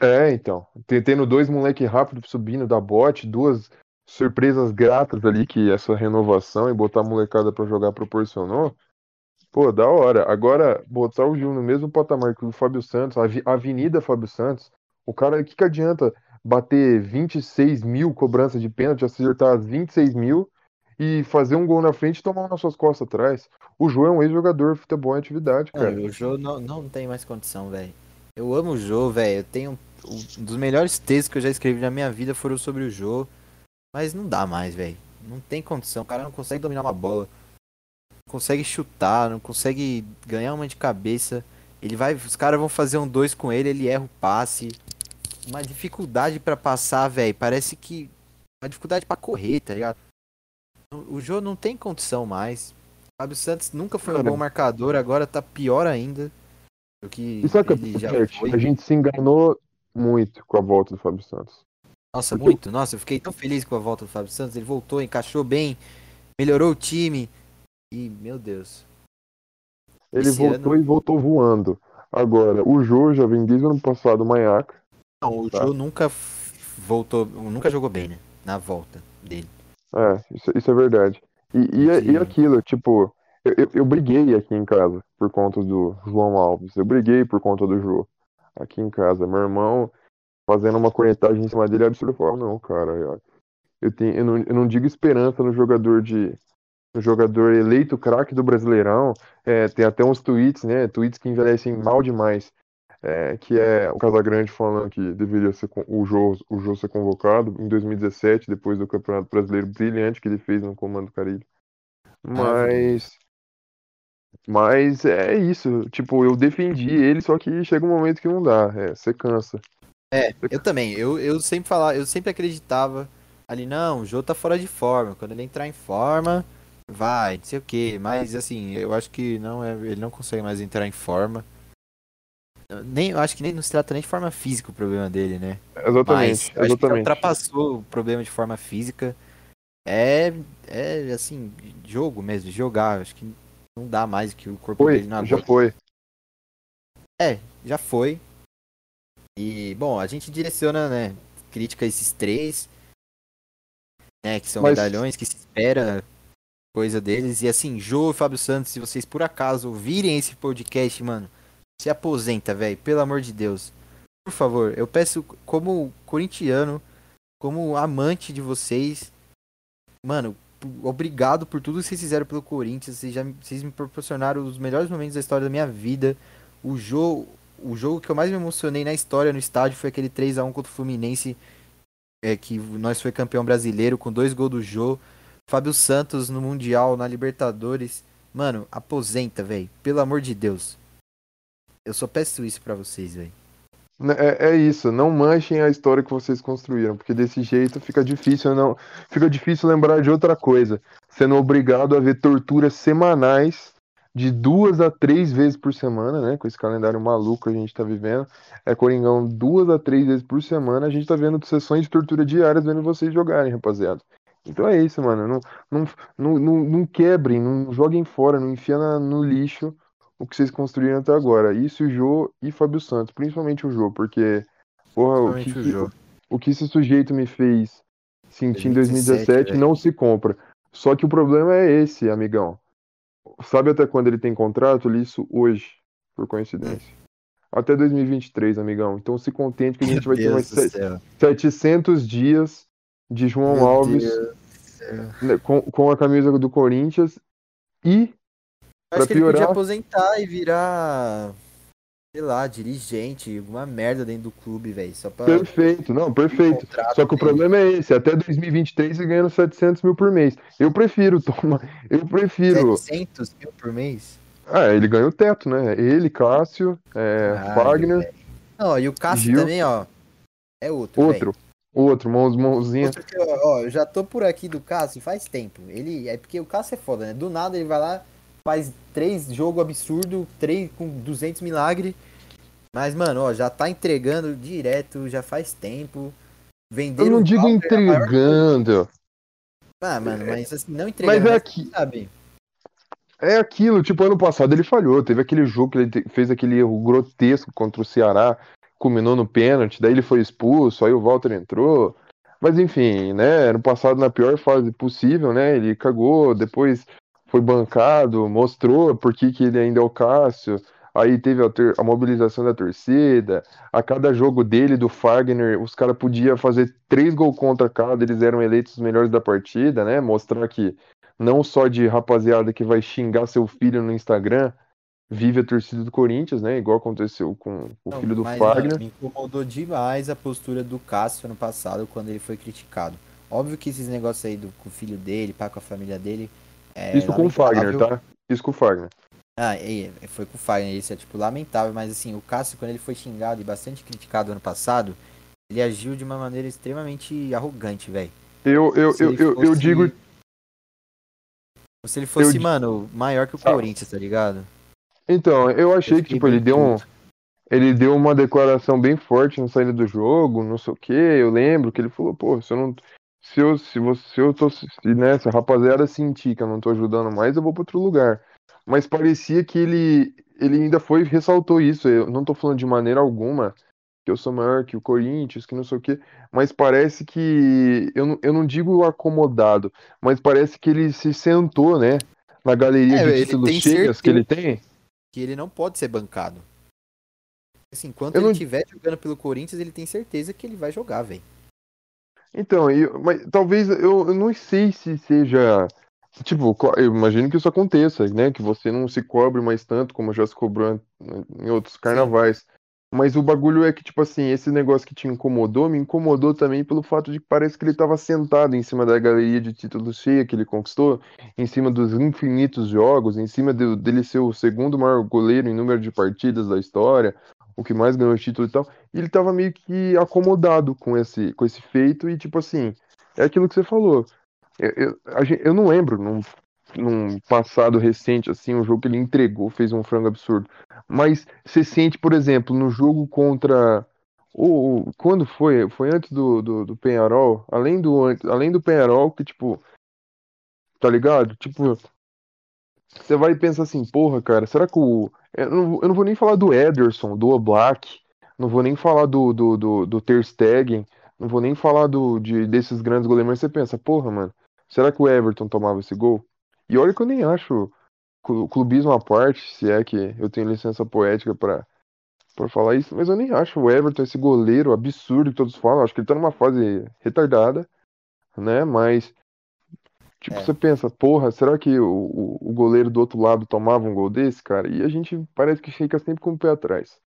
É, então. Tem- Tendo dois moleque rápido subindo da bote, duas surpresas gratas ali que essa renovação e botar a molecada pra jogar proporcionou. Pô, da hora. Agora, botar o Gil no mesmo patamar que o Fábio Santos, a Avenida Fábio Santos, o cara, o que que adianta bater 26 mil cobranças de pênalti, acertar as 26 mil e fazer um gol na frente e tomar um nas suas costas atrás? O Jô é um ex-jogador de futebol em atividade, cara. Mano, o Jô não, não tem mais condição, velho. Eu amo o Jô, velho. Eu tenho. Um dos melhores textos que eu já escrevi na minha vida foram sobre o Jô. Mas não dá mais, velho. Não tem condição. O cara não consegue dominar uma bola. Não consegue chutar, não consegue ganhar uma de cabeça. Ele vai. Os caras vão fazer um dois com ele, ele erra o passe. Uma dificuldade pra passar, velho. Parece que. Uma dificuldade pra correr, tá ligado? O Jô não tem condição mais. Fábio Santos nunca foi um bom marcador, agora tá pior ainda. Do que E sabe o que ele é já foi. A gente se enganou muito com a volta do Fábio Santos. Nossa, muito. Nossa, eu fiquei tão feliz com a volta do Fábio Santos. Ele voltou, encaixou bem, melhorou o time. E, meu Deus. Ele Esse voltou ano- e voltou voando. Agora, o Jô já vem desde o ano passado, Maiaca. Não, o Tá. Jô nunca voltou, nunca jogou bem, né? Na volta dele. É, isso, isso é verdade. E, e, e aquilo, tipo, eu, eu, eu briguei aqui em casa por conta do João Alves. Eu briguei por conta do Jô. Aqui em casa. Meu irmão fazendo uma cornetagem em cima dele absurdo. Eu falava, não, cara, eu, tenho, eu, não, eu não digo esperança no jogador de. No jogador eleito craque do Brasileirão. É, tem até uns tweets, né? Tweets que envelhecem mal demais. É, que é o Casagrande falando que deveria ser o Jô, o Jô ser convocado em 2017, depois do Campeonato Brasileiro brilhante que ele fez no comando do Caribe. Mas. Mas é isso. Tipo, eu defendi ele, só que chega um momento que não dá. É, você cansa. É, eu também. Eu, eu sempre falava, eu sempre acreditava ali, não, o Jô tá fora de forma. Quando ele entrar em forma, vai, não sei o quê. Mas assim, eu acho que não é, ele não consegue mais entrar em forma. Nem, eu acho que nem não se trata nem de forma física o problema dele, né? Mas Exatamente, eu acho que já exatamente. ultrapassou o problema de forma física. É, é assim, jogo mesmo, jogar. Acho que não dá mais que o corpo Foi, dele não já aguenta. foi. É, já foi. E, bom, a gente direciona, né, crítica a esses três, né, que são Mas- medalhões, que se espera coisa deles. E assim, Jô e Fábio Santos, se vocês por acaso ouvirem esse podcast, mano, se aposenta, velho, pelo amor de Deus. Por favor, eu peço como corintiano, como amante de vocês, mano, obrigado por tudo que vocês fizeram pelo Corinthians. Vocês, já, me- vocês me proporcionaram os melhores momentos da história da minha vida. O jogo, o jogo que eu mais me emocionei na história no estádio foi aquele 3 a 1 contra o Fluminense, é, que nós foi campeão brasileiro com dois gols do Jô. Fábio Santos no Mundial, na Libertadores. Mano, aposenta, velho. Pelo amor de Deus. Eu só peço isso pra vocês, velho. Né, É, é isso, não manchem a história que vocês construíram, porque desse jeito fica difícil não, fica difícil lembrar de outra coisa, sendo obrigado a ver torturas semanais de duas a três vezes por semana, né? Com esse calendário maluco que a gente tá vivendo, é Coringão duas a três vezes por semana, a gente tá vendo sessões de tortura diárias vendo vocês jogarem, rapaziada. Então é isso, mano. Não, não, não, não, não quebrem, não joguem fora, não enfia na- no lixo o que vocês construíram até agora. Isso o Jô e Fábio Santos, principalmente o Jô, porque, porra, o que, o o que esse sujeito me fez sentir em 2017, 2017 velho. não se compra. Só que o problema é esse, amigão. Sabe até quando ele tem contrato? Eu li isso hoje, por coincidência. Até 2023, amigão. Então se contente que a gente vai ter Deus mais se- céu. 700 dias de João Meu Alves né, com, com a camisa do Corinthians e Eu Pra acho que ele podia piorar- aposentar e virar, sei lá, dirigente, alguma merda dentro do clube, velho. Só pra. perfeito, não, perfeito. contrato Só que o problema é esse, até 2023 ele ganhando 700 mil por mês. Eu prefiro, toma, eu prefiro. 700 mil por mês? Ah, ele ganha o teto, né? Ele, Cássio, é, Caralho, Fagner, velho. Não, e o Cássio Gil. também, ó. É outro. outro, outro, mãos, mãozinha. Outro que, ó, ó, eu já tô por aqui do Cássio faz tempo. Ele, é porque o Cássio é foda, né? Do nada ele vai lá, faz três jogos absurdo, três com 200 milagre. Mas, mano, ó, já tá entregando direto, já faz tempo. Eu Venderam não o digo Walter, a maior- entregando. Ah, mano, mas assim, não entregando, Mas é mas aqui, sabe? é aquilo, tipo, ano passado ele falhou. Teve aquele jogo que ele fez aquele erro grotesco contra o Ceará, culminou no pênalti, daí ele foi expulso, aí o Walter entrou. Mas enfim, né? Ano passado, na pior fase possível, né? Ele cagou, depois foi bancado, mostrou por que que ele ainda é o Cássio. Aí teve a, ter- a mobilização da torcida. A cada jogo dele, do Fagner, os caras podiam fazer três gols contra cada, eles eram eleitos os melhores da partida, né? Mostrar que não só de rapaziada que vai xingar seu filho no Instagram, vive a torcida do Corinthians, né? Igual aconteceu com o Não, filho do mas, Fagner. mano, me incomodou demais a postura do Cássio ano passado, quando ele foi criticado. Óbvio que esses negócios aí do, com o filho dele, pá, com a família dele. É Isso com o Fagner, tá? Isso com o Fagner. Ah, é, foi com o Fagner, isso é tipo lamentável, mas assim, o Cássio, quando ele foi xingado e bastante criticado ano passado, ele agiu de uma maneira extremamente arrogante, velho. Eu, eu, eu, eu, eu fosse- digo. Se ele fosse, di- mano, maior que o Tá. Corinthians, tá ligado? Então, eu achei Eu que, tipo, ele deu um. Ele deu uma declaração bem forte na saída do jogo, não sei o que. Eu lembro que ele falou, pô, se eu não. Se eu, se você, se eu tô. Se, né, se a rapaziada sentir que eu não tô ajudando mais, eu vou pra outro lugar. Mas parecia que ele. Ele ainda foi ressaltou isso. Eu não tô falando de maneira alguma que eu sou maior que o Corinthians, que não sei o quê. Mas parece que. Eu não, eu não digo acomodado, mas parece que ele se sentou, né? Na galeria É, de títulos cheias que ele tem. Que ele não pode ser bancado. Assim, enquanto Eu ele não- estiver jogando pelo Corinthians, ele tem certeza que ele vai jogar, velho. Então, eu, mas talvez eu, eu não sei se seja. Tipo, eu imagino que isso aconteça, né? Que você não se cobre mais tanto como já se cobrou em outros carnavais. Mas o bagulho é que, tipo assim, esse negócio que te incomodou, me incomodou também pelo fato de que parece que ele estava sentado em cima da galeria de títulos cheia que ele conquistou, em cima dos infinitos jogos, em cima de- dele ser o segundo maior goleiro em número de partidas da história, o que mais ganhou título e tal. E ele tava meio que acomodado com esse, com esse feito e, tipo assim, é aquilo que você falou. Eu, eu, eu não lembro num, num passado recente, assim, um jogo que ele entregou, fez um frango absurdo. Mas você sente, por exemplo, no jogo contra. O, quando foi? Foi antes do, do, do Penharol? Além do, além do Penharol, que, tipo. Tá ligado? Tipo. Você vai e pensa assim, porra, cara, será que o. Eu não, eu não vou nem falar do Ederson, do Oblak, não vou nem falar do, do, do, do Ter Stegen, não vou nem falar do, de, desses grandes goleiros, mas você pensa, porra, mano, será que o Everton tomava esse gol? E olha que eu nem acho clu- clubismo à parte, se é que eu tenho licença poética pra, pra falar isso, mas eu nem acho o Everton esse goleiro absurdo que todos falam, acho que ele tá numa fase retardada, né, mas tipo, É. você pensa, porra, será que o, o, o goleiro do outro lado tomava um gol desse, cara? E a gente parece que fica sempre com o pé atrás.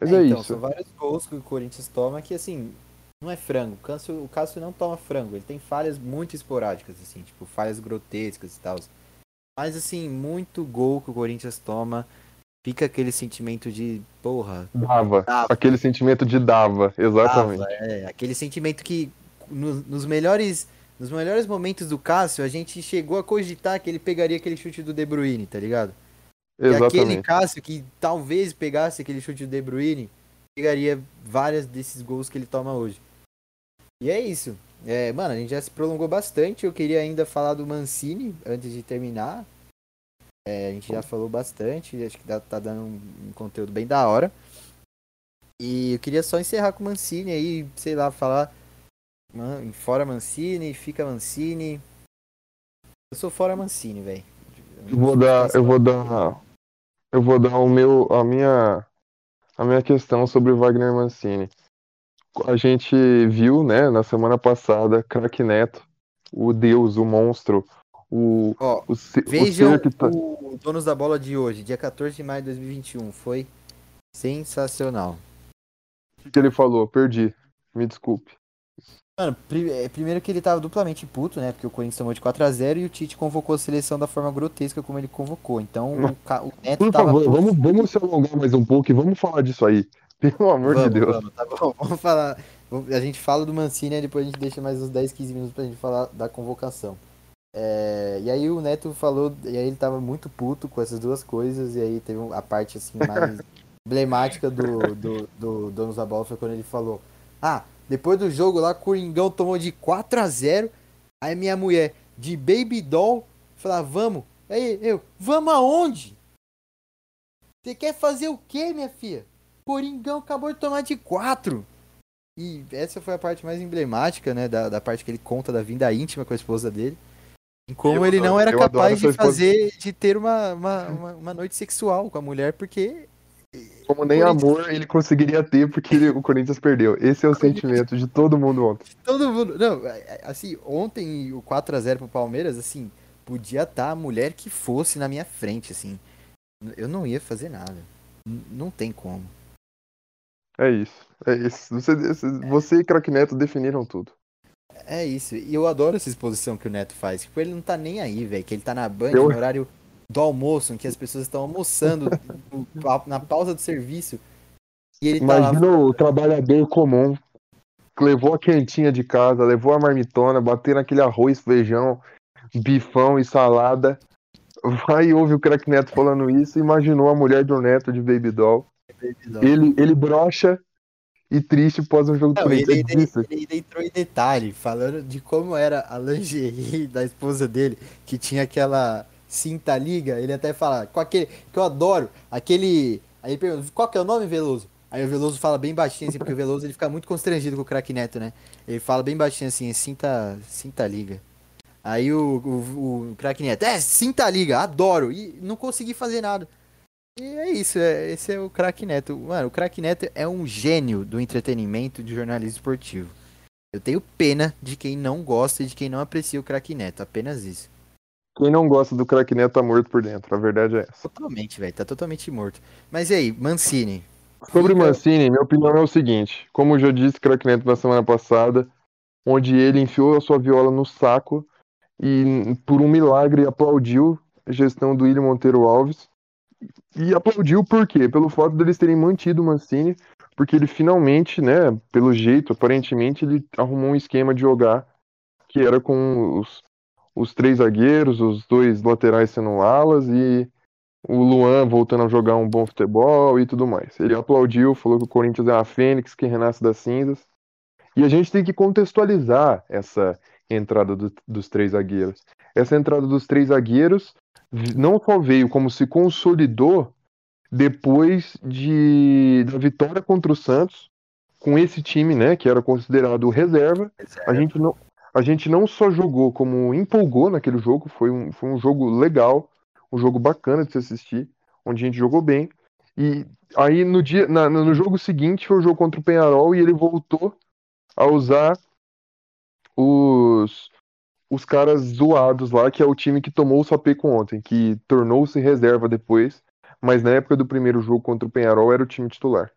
Mas é, então, isso. são vários gols que o Corinthians toma que, assim, não é frango. O Cássio, o Cássio não toma frango. Ele tem falhas muito esporádicas, assim, tipo, falhas grotescas e tal. Mas assim, muito gol que o Corinthians toma. Fica aquele sentimento de, porra, Dava. Dava. Aquele sentimento de dava, exatamente. Tava, é, aquele sentimento que no- nos melhores nos melhores momentos do Cássio, a gente chegou a cogitar que ele pegaria aquele chute do De Bruyne, tá ligado? E aquele Exatamente. Cássio que talvez pegasse aquele chute do De Bruyne, pegaria várias desses gols que ele toma hoje. E é isso. É, mano, a gente já se prolongou bastante. Eu queria ainda falar do Mancini antes de terminar. É, a gente já falou bastante. Acho que tá dando um, um conteúdo bem da hora. E eu queria só encerrar com o Mancini aí, sei lá, falar. Man, fora Mancini, fica Mancini. Eu sou fora Mancini, velho. Eu vou dar, eu vou dar, eu vou dar o meu, a minha, a minha questão sobre o Wagner Mancini. A gente viu, né, na semana passada, craque Neto, o deus, o monstro, o, Ó, o, se- o Vejam ser que tá, o Donos da Bola de hoje, dia 14 de maio de 2021. Foi sensacional. o que ele falou, perdi, me desculpe. Mano, é, primeiro que ele tava duplamente puto, né? Porque o Corinthians tomou de 4x0 e o Tite convocou a seleção da forma grotesca como ele convocou. Então o, o Neto Por tava favor, puto. vamos, vamos se alongar mais um pouco e vamos falar disso aí. Pelo amor Vamos, de Deus. vamos, tá bom. Vamos falar. A gente fala do Mancini e depois a gente deixa mais uns 10, 15 minutos pra gente falar da convocação. É, e aí o Neto falou, e aí ele tava muito puto com essas duas coisas, e aí teve a parte assim mais emblemática do, do, do Donos da Bola foi quando ele falou: Ah, depois do jogo lá, Coringão tomou de 4 a 0 Aí minha mulher, de Baby Doll, falou: Vamos. Aí eu, vamos aonde? Você quer fazer o quê, minha filha? Coringão acabou de tomar de 4. E essa foi a parte mais emblemática, né? Da, da parte que ele conta da vinda íntima com a esposa dele. Em como Eu ele não adoro- era capaz de esposa. fazer, de ter uma, uma, uma, uma noite sexual com a mulher, porque Como nem amor ele conseguiria ter porque ele- o Corinthians perdeu. Esse é o sentimento de todo mundo ontem. todo mundo. Não, é, é, assim, ontem o 4x0 pro Palmeiras, assim, podia estar a mulher que fosse na minha frente, assim. Eu não ia fazer nada. N- Não tem como. É isso. É isso. Você, você e Crack Neto definiram tudo. É isso. E eu adoro essa exposição que o Neto faz. Tipo, ele não tá nem aí, velho. Que ele tá na Band Eu- no horário do almoço, em que as pessoas estão almoçando na pausa do serviço. E ele tá lá. Imagina o trabalhador comum que levou a quentinha de casa, levou a marmitona, bateu naquele arroz, feijão, bifão e salada. Vai e ouve o Crack Neto falando isso, imaginou a mulher do Neto de Baby Doll. Ele, ele brocha e triste pós um jogo Não, Corinthians. ele, ele- ele ainda entrou em detalhe, falando de como era a lingerie da esposa dele, que tinha aquela cinta liga. Ele até fala, com aquele, que eu adoro, aquele. Aí ele pergunta, qual que é o nome, Veloso? Aí o Veloso fala bem baixinho, assim, porque o Veloso ele fica muito constrangido com o craque Neto, né? Ele fala bem baixinho assim, é cinta, cinta liga. Aí o, o, o Neto, é, cinta liga, adoro. E não consegui fazer nada. E é isso, é, esse é o craque Neto. Mano, o craque Neto é um gênio do entretenimento de jornalismo esportivo. Eu tenho pena de quem não gosta e de quem não aprecia o craque Neto, apenas isso. Quem não gosta do Crack Neto tá morto por dentro, a verdade é essa. Totalmente, velho, tá totalmente morto. Mas e aí, Mancini? Sobre Fica- Mancini, minha opinião é o seguinte: como eu já disse, Crack Neto na semana passada, onde ele enfiou a sua viola no saco e, por um milagre, aplaudiu a gestão do William Monteiro Alves. E aplaudiu por quê? Pelo fato deles terem mantido o Mancini, porque ele finalmente, né, pelo jeito, aparentemente, ele arrumou um esquema de jogar que era com os, os três zagueiros, os dois laterais sendo alas e o Luan voltando a jogar um bom futebol e tudo mais. Ele aplaudiu, falou que o Corinthians é a fênix que renasce das cinzas. E a gente tem que contextualizar essa entrada do- dos três zagueiros. Essa entrada dos três zagueiros não só veio como se consolidou depois de da vitória contra o Santos com esse time, né, que era considerado reserva. A gente não a gente não só jogou como empolgou naquele jogo, foi um, foi um jogo legal, um jogo bacana de se assistir, onde a gente jogou bem. E aí no dia, na- no jogo seguinte foi o jogo contra o Penharol e ele voltou a usar os os caras zoados lá, que é o time que tomou o sapeco ontem, que tornou-se reserva depois, mas na época do primeiro jogo contra o Penharol era o time titular.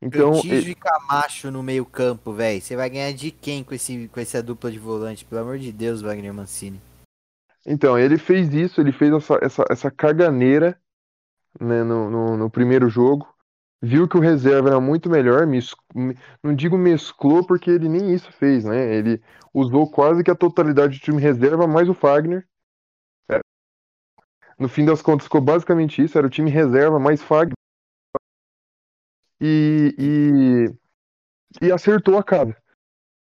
Então, Cantígio e Camacho no meio campo, velho. Você vai ganhar de quem com, esse, com essa dupla de volante? Pelo amor de Deus, Wagner Mancini. Então, ele fez isso, ele fez essa, essa, essa caganeira né, no, no, no primeiro jogo. Viu que o reserva era muito melhor, não digo mesclou, porque ele nem isso fez, né? Ele usou quase que a totalidade do time reserva, mais o Fagner. É. No fim das contas, ficou basicamente isso: era o time reserva mais Fagner. E, e, e acertou a casa.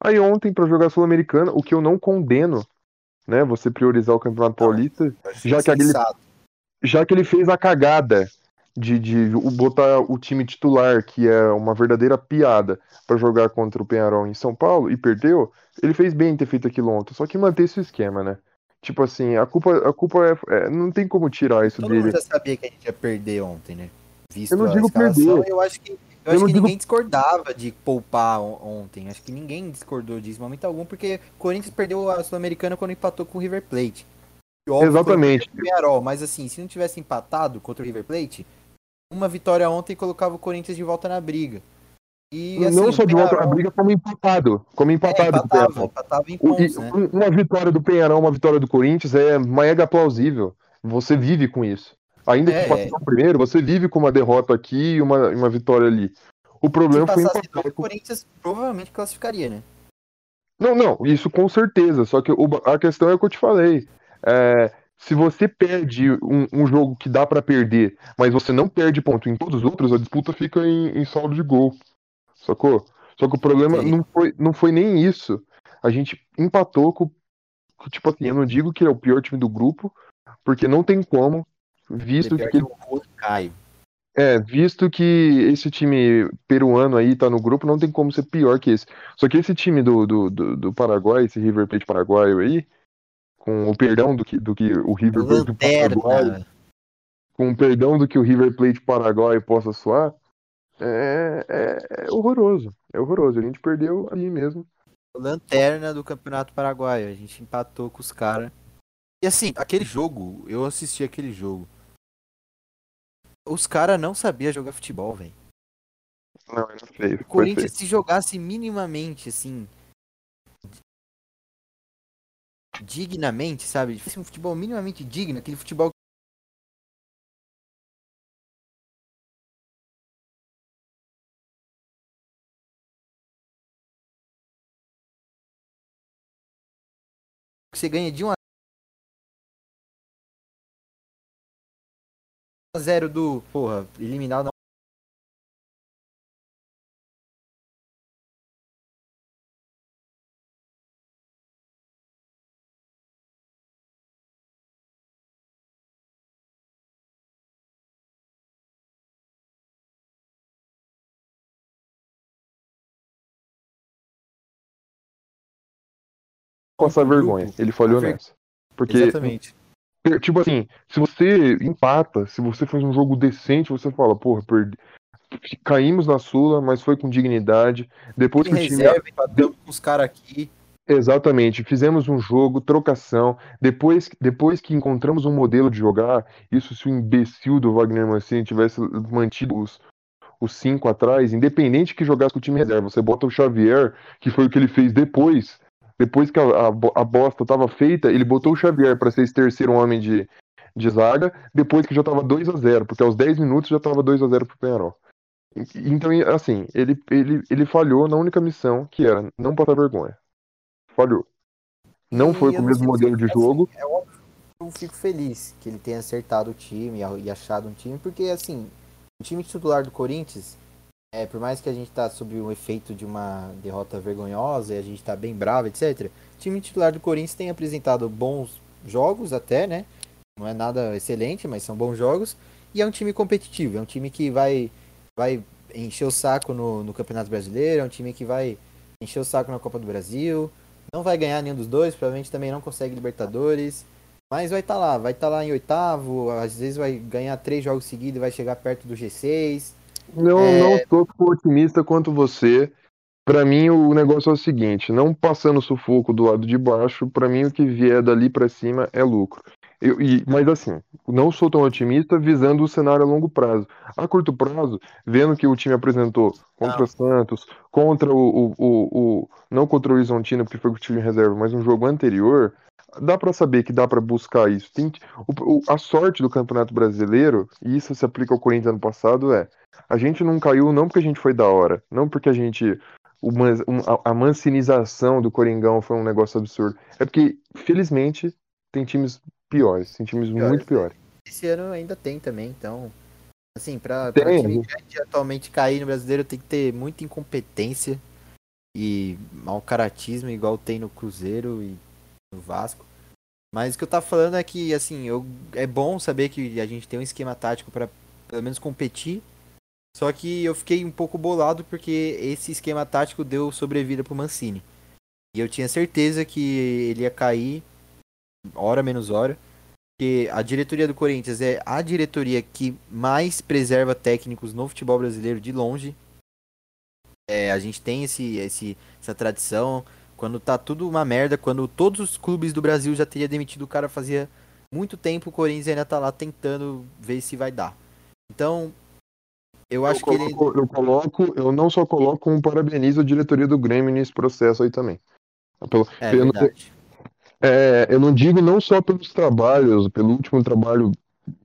Aí ontem, para jogar Sul-Americana, o que eu não condeno, né? Você priorizar o Campeonato Não, Paulista, Já que sensato. já que ele fez a cagada de, de botar o time titular, que é uma verdadeira piada, para jogar contra o Penharol em São Paulo e perdeu, ele fez bem em ter feito aquilo ontem. Só que manter esse esquema, né? Tipo assim, a culpa, a culpa é, é- Não tem como tirar isso Todo mundo dele. já sabia que a gente ia perder ontem, né? Visto Eu não digo perder. eu acho que, eu Eu acho que digo- ninguém discordava de poupar on- ontem. Acho que ninguém discordou disso momento algum, porque o Corinthians perdeu a Sul-Americana quando empatou com o River Plate. Óbvio, Exatamente. o Penharol, mas assim, se não tivesse empatado contra o River Plate, uma vitória ontem colocava o Corinthians de volta na briga. E, assim, não só de volta na briga, como empatado. Como É, empatado com o empatava, empatava em pontos, e né? um- Uma vitória do Penharol, uma vitória do Corinthians é mega plausível. Você vive com isso. Ainda que É. passou primeiro, você vive com uma derrota aqui e uma, uma vitória ali. O Se problema foi passasse empatar dois, o Corinthians provavelmente classificaria, né? Não, não, isso com certeza. Só que o- a questão é o que eu te falei. É, se você perde um, um jogo que dá pra perder, mas você não perde ponto em todos os outros, a disputa fica em, em saldo de gol. Sacou? Só que o problema Sim. não foi, não foi nem isso. A gente empatou com. Tipo assim, eu não digo que é o pior time do grupo, porque não tem como, visto Pior que que é, visto que esse time peruano aí tá no grupo, não tem como ser pior que esse. Só que esse time do, do, do, do Paraguai, esse River Plate paraguaio aí, com o perdão do que, do que o River Plate do Paraguai, com o perdão do que o River Plate paraguaio possa soar, é, é, é horroroso. É horroroso. A gente perdeu ali mesmo. Lanterna do Campeonato Paraguaio. A gente empatou com os caras. E assim, aquele jogo, eu assisti aquele jogo. Os caras não sabiam jogar futebol, velho. Não, é feio. O Corinthians, se jogasse minimamente, assim. Dignamente, sabe? Fosse um futebol minimamente digno, aquele futebol. que você ganha de 1 a 0 do, porra, eliminado Passar vergonha. Ele falhou ver- nessa. Porque Exatamente. Tipo assim, se você empata, se você faz um jogo decente, você fala, porra, perdi. Caímos na Sula, mas foi com dignidade. Depois que o time. com os caras aqui. Exatamente, fizemos um jogo, trocação. Depois, depois que encontramos um modelo de jogar, isso se o imbecil do Wagner Mancini tivesse mantido os, os cinco atrás, independente que jogasse com o time reserva, você bota o Xavier, que foi o que ele fez depois. Depois que a, a, a bosta estava feita, ele botou o Xavier para ser esse terceiro homem de, de zaga, depois que já estava 2 a 0 porque aos 10 minutos já estava 2 a 0 pro Penharol. E- Então, assim, ele, ele, ele falhou na única missão, que era não passar vergonha. Falhou. Não E foi com o mesmo modelo de jogo. assim, é óbvio que eu fico feliz que ele tenha acertado o time e- e achado um time, porque assim, o time titular do Corinthians, é, por mais que a gente tá sob o efeito de uma derrota vergonhosa e a gente tá bem bravo, etc. O time titular do Corinthians tem apresentado bons jogos até, né? Não é nada excelente, mas são bons jogos. E é um time competitivo, é um time que vai, vai encher o saco no, no Campeonato Brasileiro, é um time que vai encher o saco na Copa do Brasil. Não vai ganhar nenhum dos dois, provavelmente também não consegue Libertadores. Mas vai estar lá, vai estar lá em oitavo, às vezes vai ganhar três jogos seguidos e vai chegar perto do G6. Não, É. não tô tão otimista quanto você. Pra mim, o negócio é o seguinte: não passando sufoco do lado de baixo, pra mim o que vier dali pra cima é lucro. Eu, e, mas assim, não sou tão otimista visando o cenário a longo prazo. A curto prazo, vendo que o time apresentou contra Não. o Santos, contra o, o, o, o- Não contra o Horizontino, porque foi com o time em reserva, mas um jogo anterior, dá para saber que dá para buscar isso. Tem, o, o, a sorte do Campeonato Brasileiro, e isso se aplica ao Corinthians ano passado, é a gente não caiu não porque a gente foi da hora, não porque a gente o, a, a mancinização do Coringão foi um negócio absurdo. É porque, felizmente, tem times piores, tem times piores. muito piores. Esse ano ainda tem também, então. Assim, pra, pra time grande atualmente cair no brasileiro tem que ter muita incompetência e mau caratismo, igual tem no Cruzeiro e no Vasco. Mas o que eu tava falando é que, assim, eu, é bom saber que a gente tem um esquema tático para pelo menos competir. Só que eu fiquei um pouco bolado porque esse esquema tático deu sobrevida pro Mancini. E eu tinha certeza que ele ia cair hora menos hora. Porque a diretoria do Corinthians é a diretoria que mais preserva técnicos no futebol brasileiro de longe. É, a gente tem esse, esse, essa tradição. Quando tá tudo uma merda, quando todos os clubes do Brasil já teria demitido o cara fazia muito tempo, o Corinthians ainda tá lá tentando ver se vai dar. Então, eu acho eu que ele. Eu coloco, eu não só coloco, como parabenizo a diretoria do Grêmio nesse processo aí também. Pelo, é pelo, verdade. É, eu não digo não só pelos trabalhos, pelo último trabalho,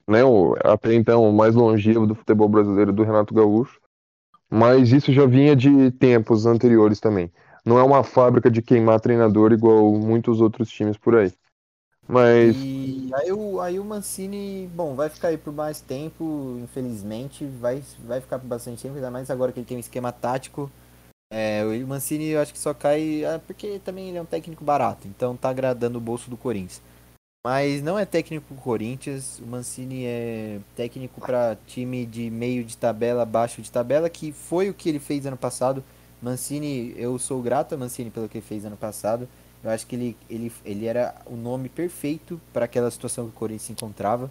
né, o, até então o mais longevo do futebol brasileiro, do Renato Gaúcho, mas isso já vinha de tempos anteriores também. Não é uma fábrica de queimar treinador igual muitos outros times por aí. Mas. E aí o, aí o Mancini, bom, vai ficar aí por mais tempo, infelizmente. Vai, vai ficar por bastante tempo, ainda mais agora que ele tem um esquema tático é, o Mancini eu acho que só cai é, porque também ele é um técnico barato, então tá agradando o bolso do Corinthians. Mas não é técnico Corinthians, o Mancini é técnico para time de meio de tabela, baixo de tabela, que foi o que ele fez ano passado. Mancini, eu sou grato a Mancini pelo que ele fez ano passado. Eu acho que ele, ele, ele era o nome perfeito para aquela situação que o Corinthians se encontrava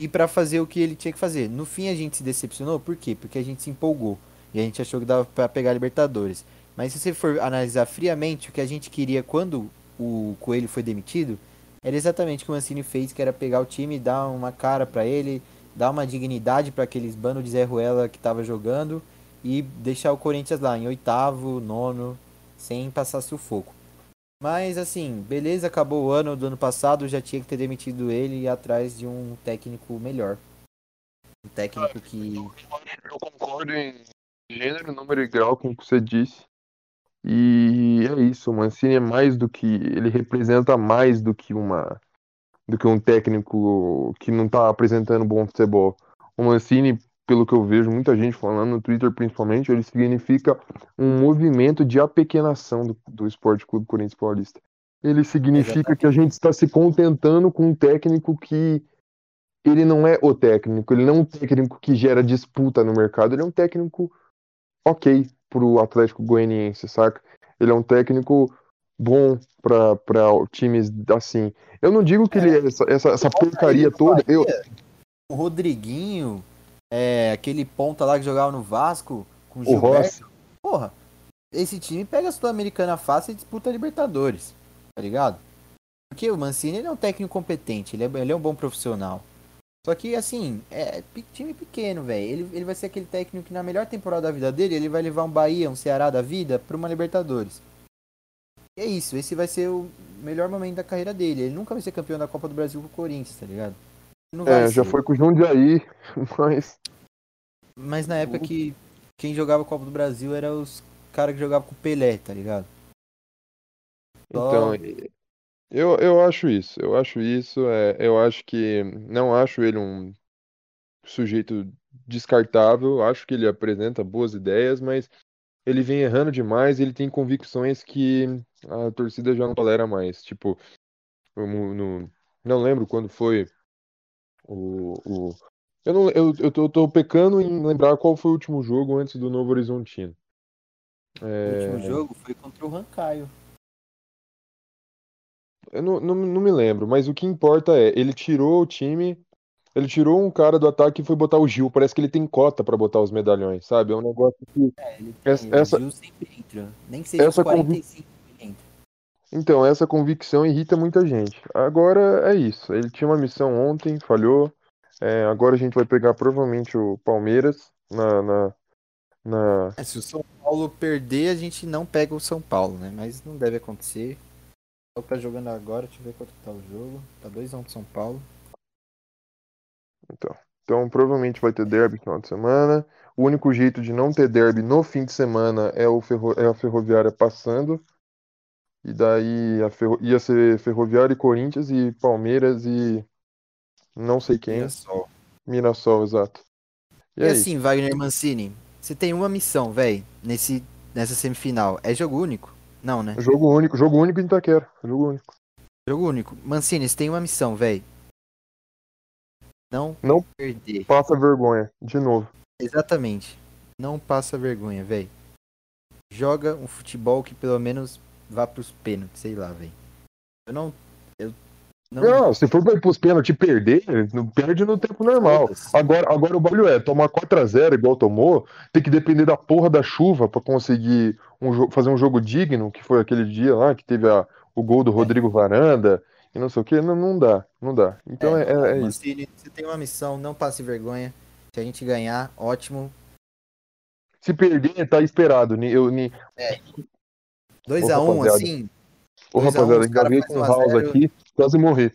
e para fazer o que ele tinha que fazer. No fim a gente se decepcionou, por quê? Porque a gente se empolgou. E a gente achou que dava para pegar a Libertadores. Mas se você for analisar friamente, o que a gente queria quando o Coelho foi demitido, era exatamente o que o Mancini fez, que era pegar o time, dar uma cara para ele, dar uma dignidade para aqueles bando de Zé Ruela que tava jogando e deixar o Corinthians lá em oitavo, nono, sem passar sufoco. Mas assim, beleza, acabou o ano do ano passado, já tinha que ter demitido ele e ir atrás de um técnico melhor. Um técnico que. Eu concordo em gênero, número e grau, como você disse. E é isso, o Mancini é mais do que. Ele representa mais do que uma. do que um técnico que não tá apresentando bom futebol. O Mancini, pelo que eu vejo, muita gente falando no Twitter principalmente, ele significa um movimento de apequenação do, do Esporte Clube Corinthians Paulista. Ele significa que a gente está se contentando com um técnico que ele não é o técnico, ele não é um técnico que gera disputa no mercado, ele é um técnico ok pro Atlético Goianiense, saca? Ele é um técnico bom para times assim. Eu não digo que é. ele é essa, essa, essa porcaria toda. Eu... O Rodriguinho, é, aquele ponta lá que jogava no Vasco, com o, o Rossi. Porra, esse time pega a Sul-Americana fácil e disputa a Libertadores, tá ligado? Porque o Mancini ele é um técnico competente, ele é, ele é um bom profissional. Só que, assim, é time pequeno, velho. Ele, ele vai ser aquele técnico que na melhor temporada da vida dele, ele vai levar um Bahia, um Ceará da vida pra uma Libertadores. E é isso, esse vai ser o melhor momento da carreira dele. Ele nunca vai ser campeão da Copa do Brasil com o Corinthians, tá ligado? É, já foi com o Jundiaí, mas... Mas na época que quem jogava Copa do Brasil era os caras que jogavam com o Pelé, tá ligado? Então, eu, eu acho isso, eu acho isso, é, eu acho que não acho ele um sujeito descartável, acho que ele apresenta boas ideias, mas ele vem errando demais, ele tem convicções que a torcida já não tolera mais, tipo, no, no- não lembro quando foi o, o eu não, eu, eu tô, eu tô pecando em lembrar qual foi o último jogo antes do Novo Horizontino. O último é, jogo foi contra o Rancaio. Eu não, não, não me lembro, mas o que importa é, ele tirou o time, ele tirou um cara do ataque e foi botar o Gil. Parece que ele tem cota pra botar os medalhões, sabe? É um negócio que. É, ele essa, o Gil sempre entra. Nem que seja essa 45 convic... entra. Então, essa convicção irrita muita gente. Agora é isso. Ele tinha uma missão ontem, falhou. É, agora a gente vai pegar provavelmente o Palmeiras na. na, na... É, se o São Paulo perder, a gente não pega o São Paulo, né? Mas não deve acontecer. O tá jogando agora, deixa eu ver quanto tá o jogo. Tá 2x1 pro São Paulo. Então, então provavelmente vai ter derby no final de semana. O único jeito de não ter derby no fim de semana é, o ferro, é a Ferroviária passando. E daí ferro, ia ser Ferroviária e Corinthians e Palmeiras e não sei quem. Mirassol. Mirassol, exato. E, e é assim, Wagner Mancini, você tem uma missão, velho, nesse nessa semifinal. É jogo único? Não, né? Jogo único, jogo único em Itaquera. Jogo único. Jogo único. Mancini, você tem uma missão, velho. Não, não perder. Passa vergonha, de novo. Exatamente. Não passa vergonha, velho. Joga um futebol que pelo menos vá pros pênaltis, sei lá, velho. Eu não. Eu não... não, se for pros pênaltis perder, não perde no tempo normal. Agora, agora o bagulho é tomar 4x0 igual tomou, tem que depender da porra da chuva para conseguir um, fazer um jogo digno, que foi aquele dia lá que teve a, o gol do é. Rodrigo Varanda e não sei o que. Não, não dá, não dá. Então é, é, é isso. Você tem uma missão, não passe vergonha. Se a gente ganhar, ótimo. Se perder, tá esperado. Eu, é. 2x1, um, assim. Ô, rapaziada, um, engasguei com o House aqui, quase morri.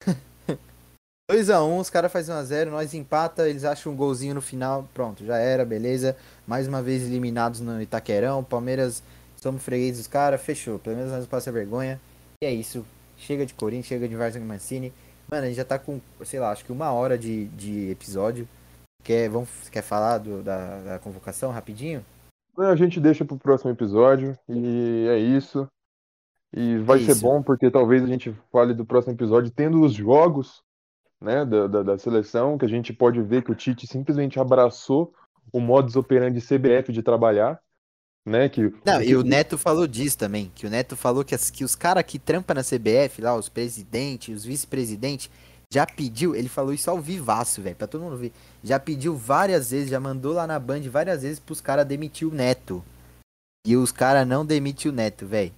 2x1, um, os caras fazem 1x0, nós empata, eles acham um golzinho no final, pronto, já era, beleza. Mais uma vez eliminados no Itaquerão, Palmeiras, somos fregueses dos caras, fechou. Pelo menos nós não passa vergonha. E é isso. Chega de Corinthians, chega de Vargas Mancini. Mano, a gente já tá com, sei lá, acho que uma hora de, de episódio. Quer, vamos, quer falar do, da, da convocação rapidinho? A gente deixa pro próximo episódio. E é isso. E vai isso. ser bom porque talvez a gente fale do próximo episódio tendo os jogos né, da, da, da, seleção, que a gente pode ver que o Tite simplesmente abraçou o modus operandi CBF de trabalhar. Né, que, Não, que... e o Neto falou disso também, que o Neto falou que, as, que os caras que trampam na CBF, lá, os presidentes, os vice-presidentes, já pediu, ele falou isso ao vivaço, velho, pra todo mundo ver. Já pediu várias vezes, já mandou lá na Band várias vezes pros caras demitir o Neto. E os caras não demitem o Neto, velho.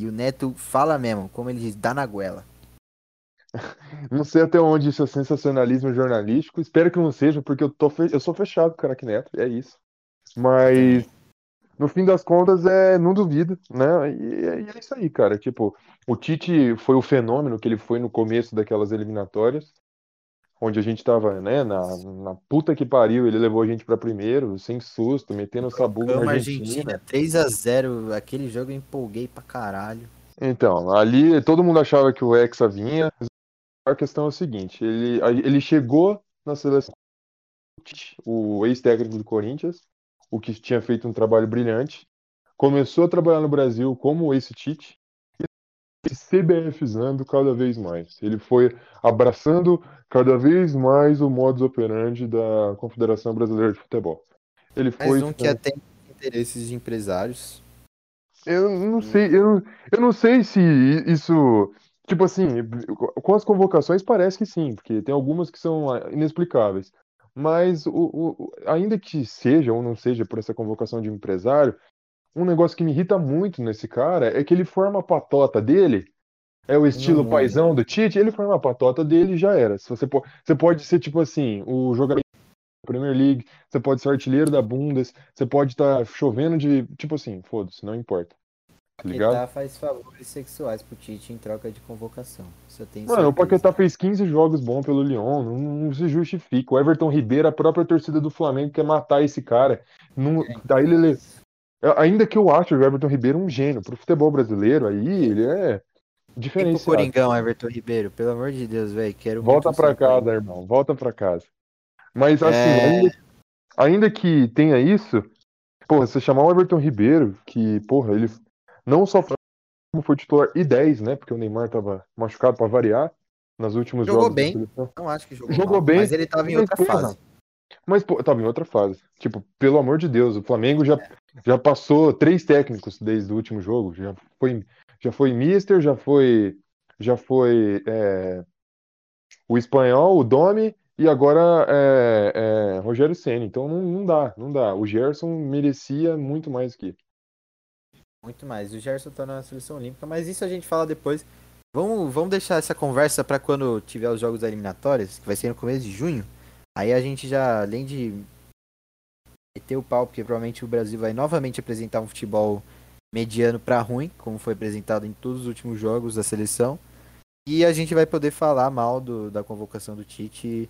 E o Neto fala mesmo, como ele diz, dá na goela. Não sei até onde isso é sensacionalismo jornalístico. Espero que não seja, porque eu, tô fe... eu sou fechado com o Neto, é isso. Mas no fim das contas, é, não duvido, né? E, é, isso aí, cara. Tipo, o Tite foi o fenômeno que ele foi no começo daquelas eliminatórias, onde a gente tava, né, na, na puta que pariu, ele levou a gente para primeiro, sem susto, metendo sabugo na Argentina. Argentina 3 a 0 aquele jogo eu empolguei pra caralho. Então, ali todo mundo achava que o Hexa vinha, a questão é o seguinte: ele, ele chegou na seleção, o ex-técnico do Corinthians, o que tinha feito um trabalho brilhante, começou a trabalhar no Brasil como esse Tite e se CBFizando cada vez mais. Ele foi abraçando cada vez mais o modus operandi da Confederação Brasileira de Futebol. Ele foi mais um que atende interesses de empresários. Eu não sei, eu, eu não sei se isso Tipo assim, com as convocações parece que sim, porque tem algumas que são inexplicáveis. Mas o, o, ainda que seja ou não seja por essa convocação de empresário, um negócio que me irrita muito nesse cara é que ele forma a patota dele. É o estilo não, paisão do Tite, ele forma a patota dele e já era. Se você, pode, você pode ser, tipo assim, o jogador da Premier League, você pode ser artilheiro da Bundes, você pode estar tá chovendo de. Tipo assim, foda-se, não importa. Tá ligado? Paquetá faz favores sexuais pro Tite em troca de convocação. Mano, certeza. o Paquetá fez 15 jogos bons pelo Lyon, não, não, se justifica. O Everton Ribeiro, a própria torcida do Flamengo quer matar esse cara. Não, é. Daí ele. Ainda que eu acho o Everton Ribeiro um gênio. Pro futebol brasileiro, aí ele é diferente. Tipo Coringão, Everton Ribeiro, pelo amor de Deus, velho. Quero Volta pra casa, irmão. Volta pra casa. Mas assim, é... ainda, ainda que tenha isso, porra, você chamar o Everton Ribeiro, que, porra, ele não só como foi titular e 10, né? Porque o Neymar tava machucado para variar nas últimos jogou jogos. Jogou bem. Não acho que jogou, jogou bem, mas ele tava em outra fase. Mas pô, tava em outra fase. Tipo, pelo amor de Deus, o Flamengo já, é. já passou três técnicos desde o último jogo. Já foi, já foi Mister, já foi, já foi é, o espanhol, o Domi e agora é, é Rogério Ceni. Então não, não dá, não dá. O Gerson merecia muito mais que. Muito mais. O Gerson tá na seleção olímpica, mas isso a gente fala depois. Vamos, vamos deixar essa conversa para quando tiver os jogos eliminatórios, que vai ser no começo de junho. Aí a gente já, além de meter o pau, porque provavelmente o Brasil vai novamente apresentar um futebol mediano para ruim, como foi apresentado em todos os últimos jogos da seleção. E a gente vai poder falar mal do, da convocação do Tite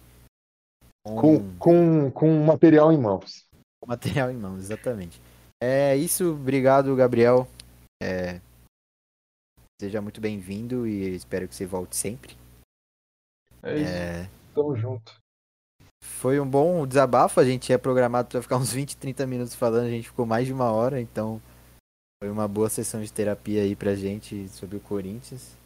com, com, com material em mãos. Com material em mãos, exatamente. É isso, obrigado, Gabriel. É, seja muito bem-vindo e espero que você volte sempre. É isso. É... Tamo junto. Foi um bom desabafo, a gente tinha programado para ficar uns 20, 30 minutos falando, a gente ficou mais de uma hora, então foi uma boa sessão de terapia aí pra gente sobre o Corinthians.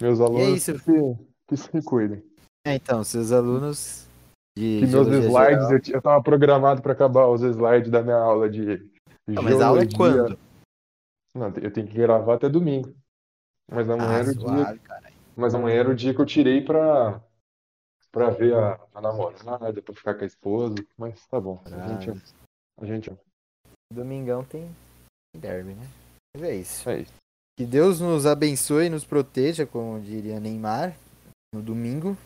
Meus alunos é isso. Que, que se cuidem. É, então, seus alunos de, que meus slides, eu, eu tava programado para acabar os slides da minha aula de Não, mas a aula é quando? Não, eu tenho que gravar até domingo. Mas amanhã ah, era o dia. Mas amanhã era o dia que eu tirei pra, pra ver a, a namorada, pra ficar com a esposa. Mas tá bom. A gente, a gente. Domingão tem derby, né? Mas é isso. É isso. Que Deus nos abençoe e nos proteja, como diria Neymar, no domingo.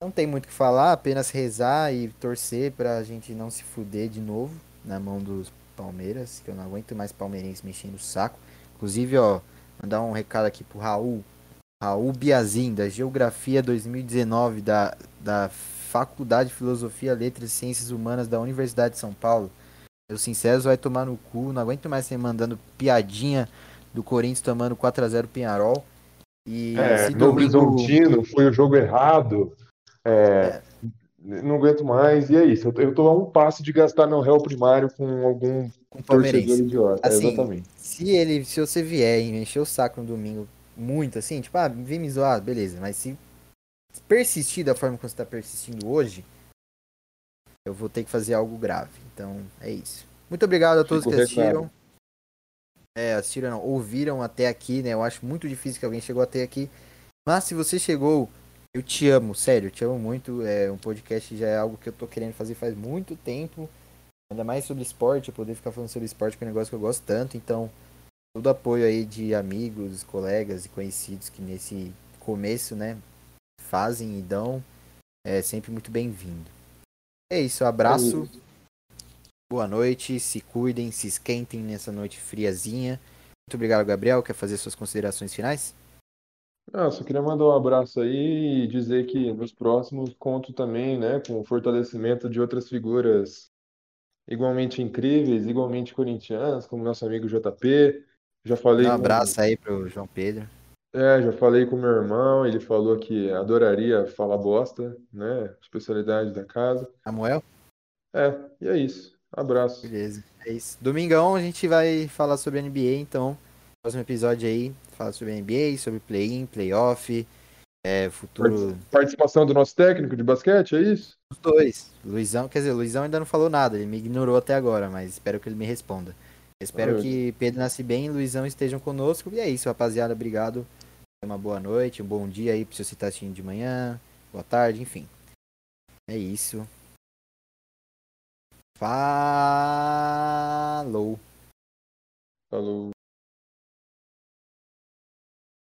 Não tem muito o que falar, apenas rezar e torcer pra gente não se fuder de novo na mão dos Palmeiras, que eu não aguento mais palmeirense mexendo o saco. Inclusive, ó, mandar um recado aqui pro Raul, Raul Biazin, da Geografia 2019, da, da Faculdade de Filosofia, Letras e Ciências Humanas da Universidade de São Paulo. Eu sincero, vai tomar no cu, não aguento mais você mandando piadinha do Corinthians tomando 4x0 Pinharol. E é, no domingo... Horizontino foi o jogo errado. É, é não aguento mais, e é isso. Eu, eu tô a um passo de gastar meu réu primário com algum com torcedor idiota. Assim, exatamente. Se ele, se você vier e encher o saco no domingo muito assim, tipo, ah, vem me zoar, beleza, mas se persistir da forma como você tá persistindo hoje, eu vou ter que fazer algo grave. Então, é isso. Muito obrigado a todos Fico que assistiram. É, assistiram, não, ouviram até aqui, né? Eu acho muito difícil que alguém chegou até aqui. Mas se você chegou eu te amo, sério, eu te amo muito. É, um podcast já é algo que eu tô querendo fazer faz muito tempo. Ainda mais sobre esporte, poder ficar falando sobre esporte que é um negócio que eu gosto tanto. Então, todo apoio aí de amigos, colegas e conhecidos que nesse começo, né, fazem e dão, é sempre muito bem-vindo. É isso, abraço. Boa noite, se cuidem, se esquentem nessa noite friazinha. Muito obrigado, Gabriel. Quer fazer suas considerações finais? Ah, só queria mandar um abraço aí e dizer que nos próximos conto também, né, com o fortalecimento de outras figuras igualmente incríveis, igualmente corintianas, como nosso amigo JP. Já falei Um com, abraço aí pro João Pedro. é, já falei com meu irmão, ele falou que adoraria falar bosta, né, especialidade da casa. Samuel? É, e é isso. Abraço. Beleza. É isso. Domingão a gente vai falar sobre NBA, então. Próximo episódio aí, fala sobre NBA, sobre play-in, play-off, é, futuro. Participação do nosso técnico de basquete, é isso? Os dois. Luizão, quer dizer, Luizão ainda não falou nada, ele me ignorou até agora, mas espero que ele me responda. espero ah, que Pedro Nasce bem e Luizão estejam conosco. E é isso, rapaziada. Obrigado. Uma boa noite, um bom dia aí pra você estar assistindo de manhã, boa tarde, enfim. É isso. Falou. Falou.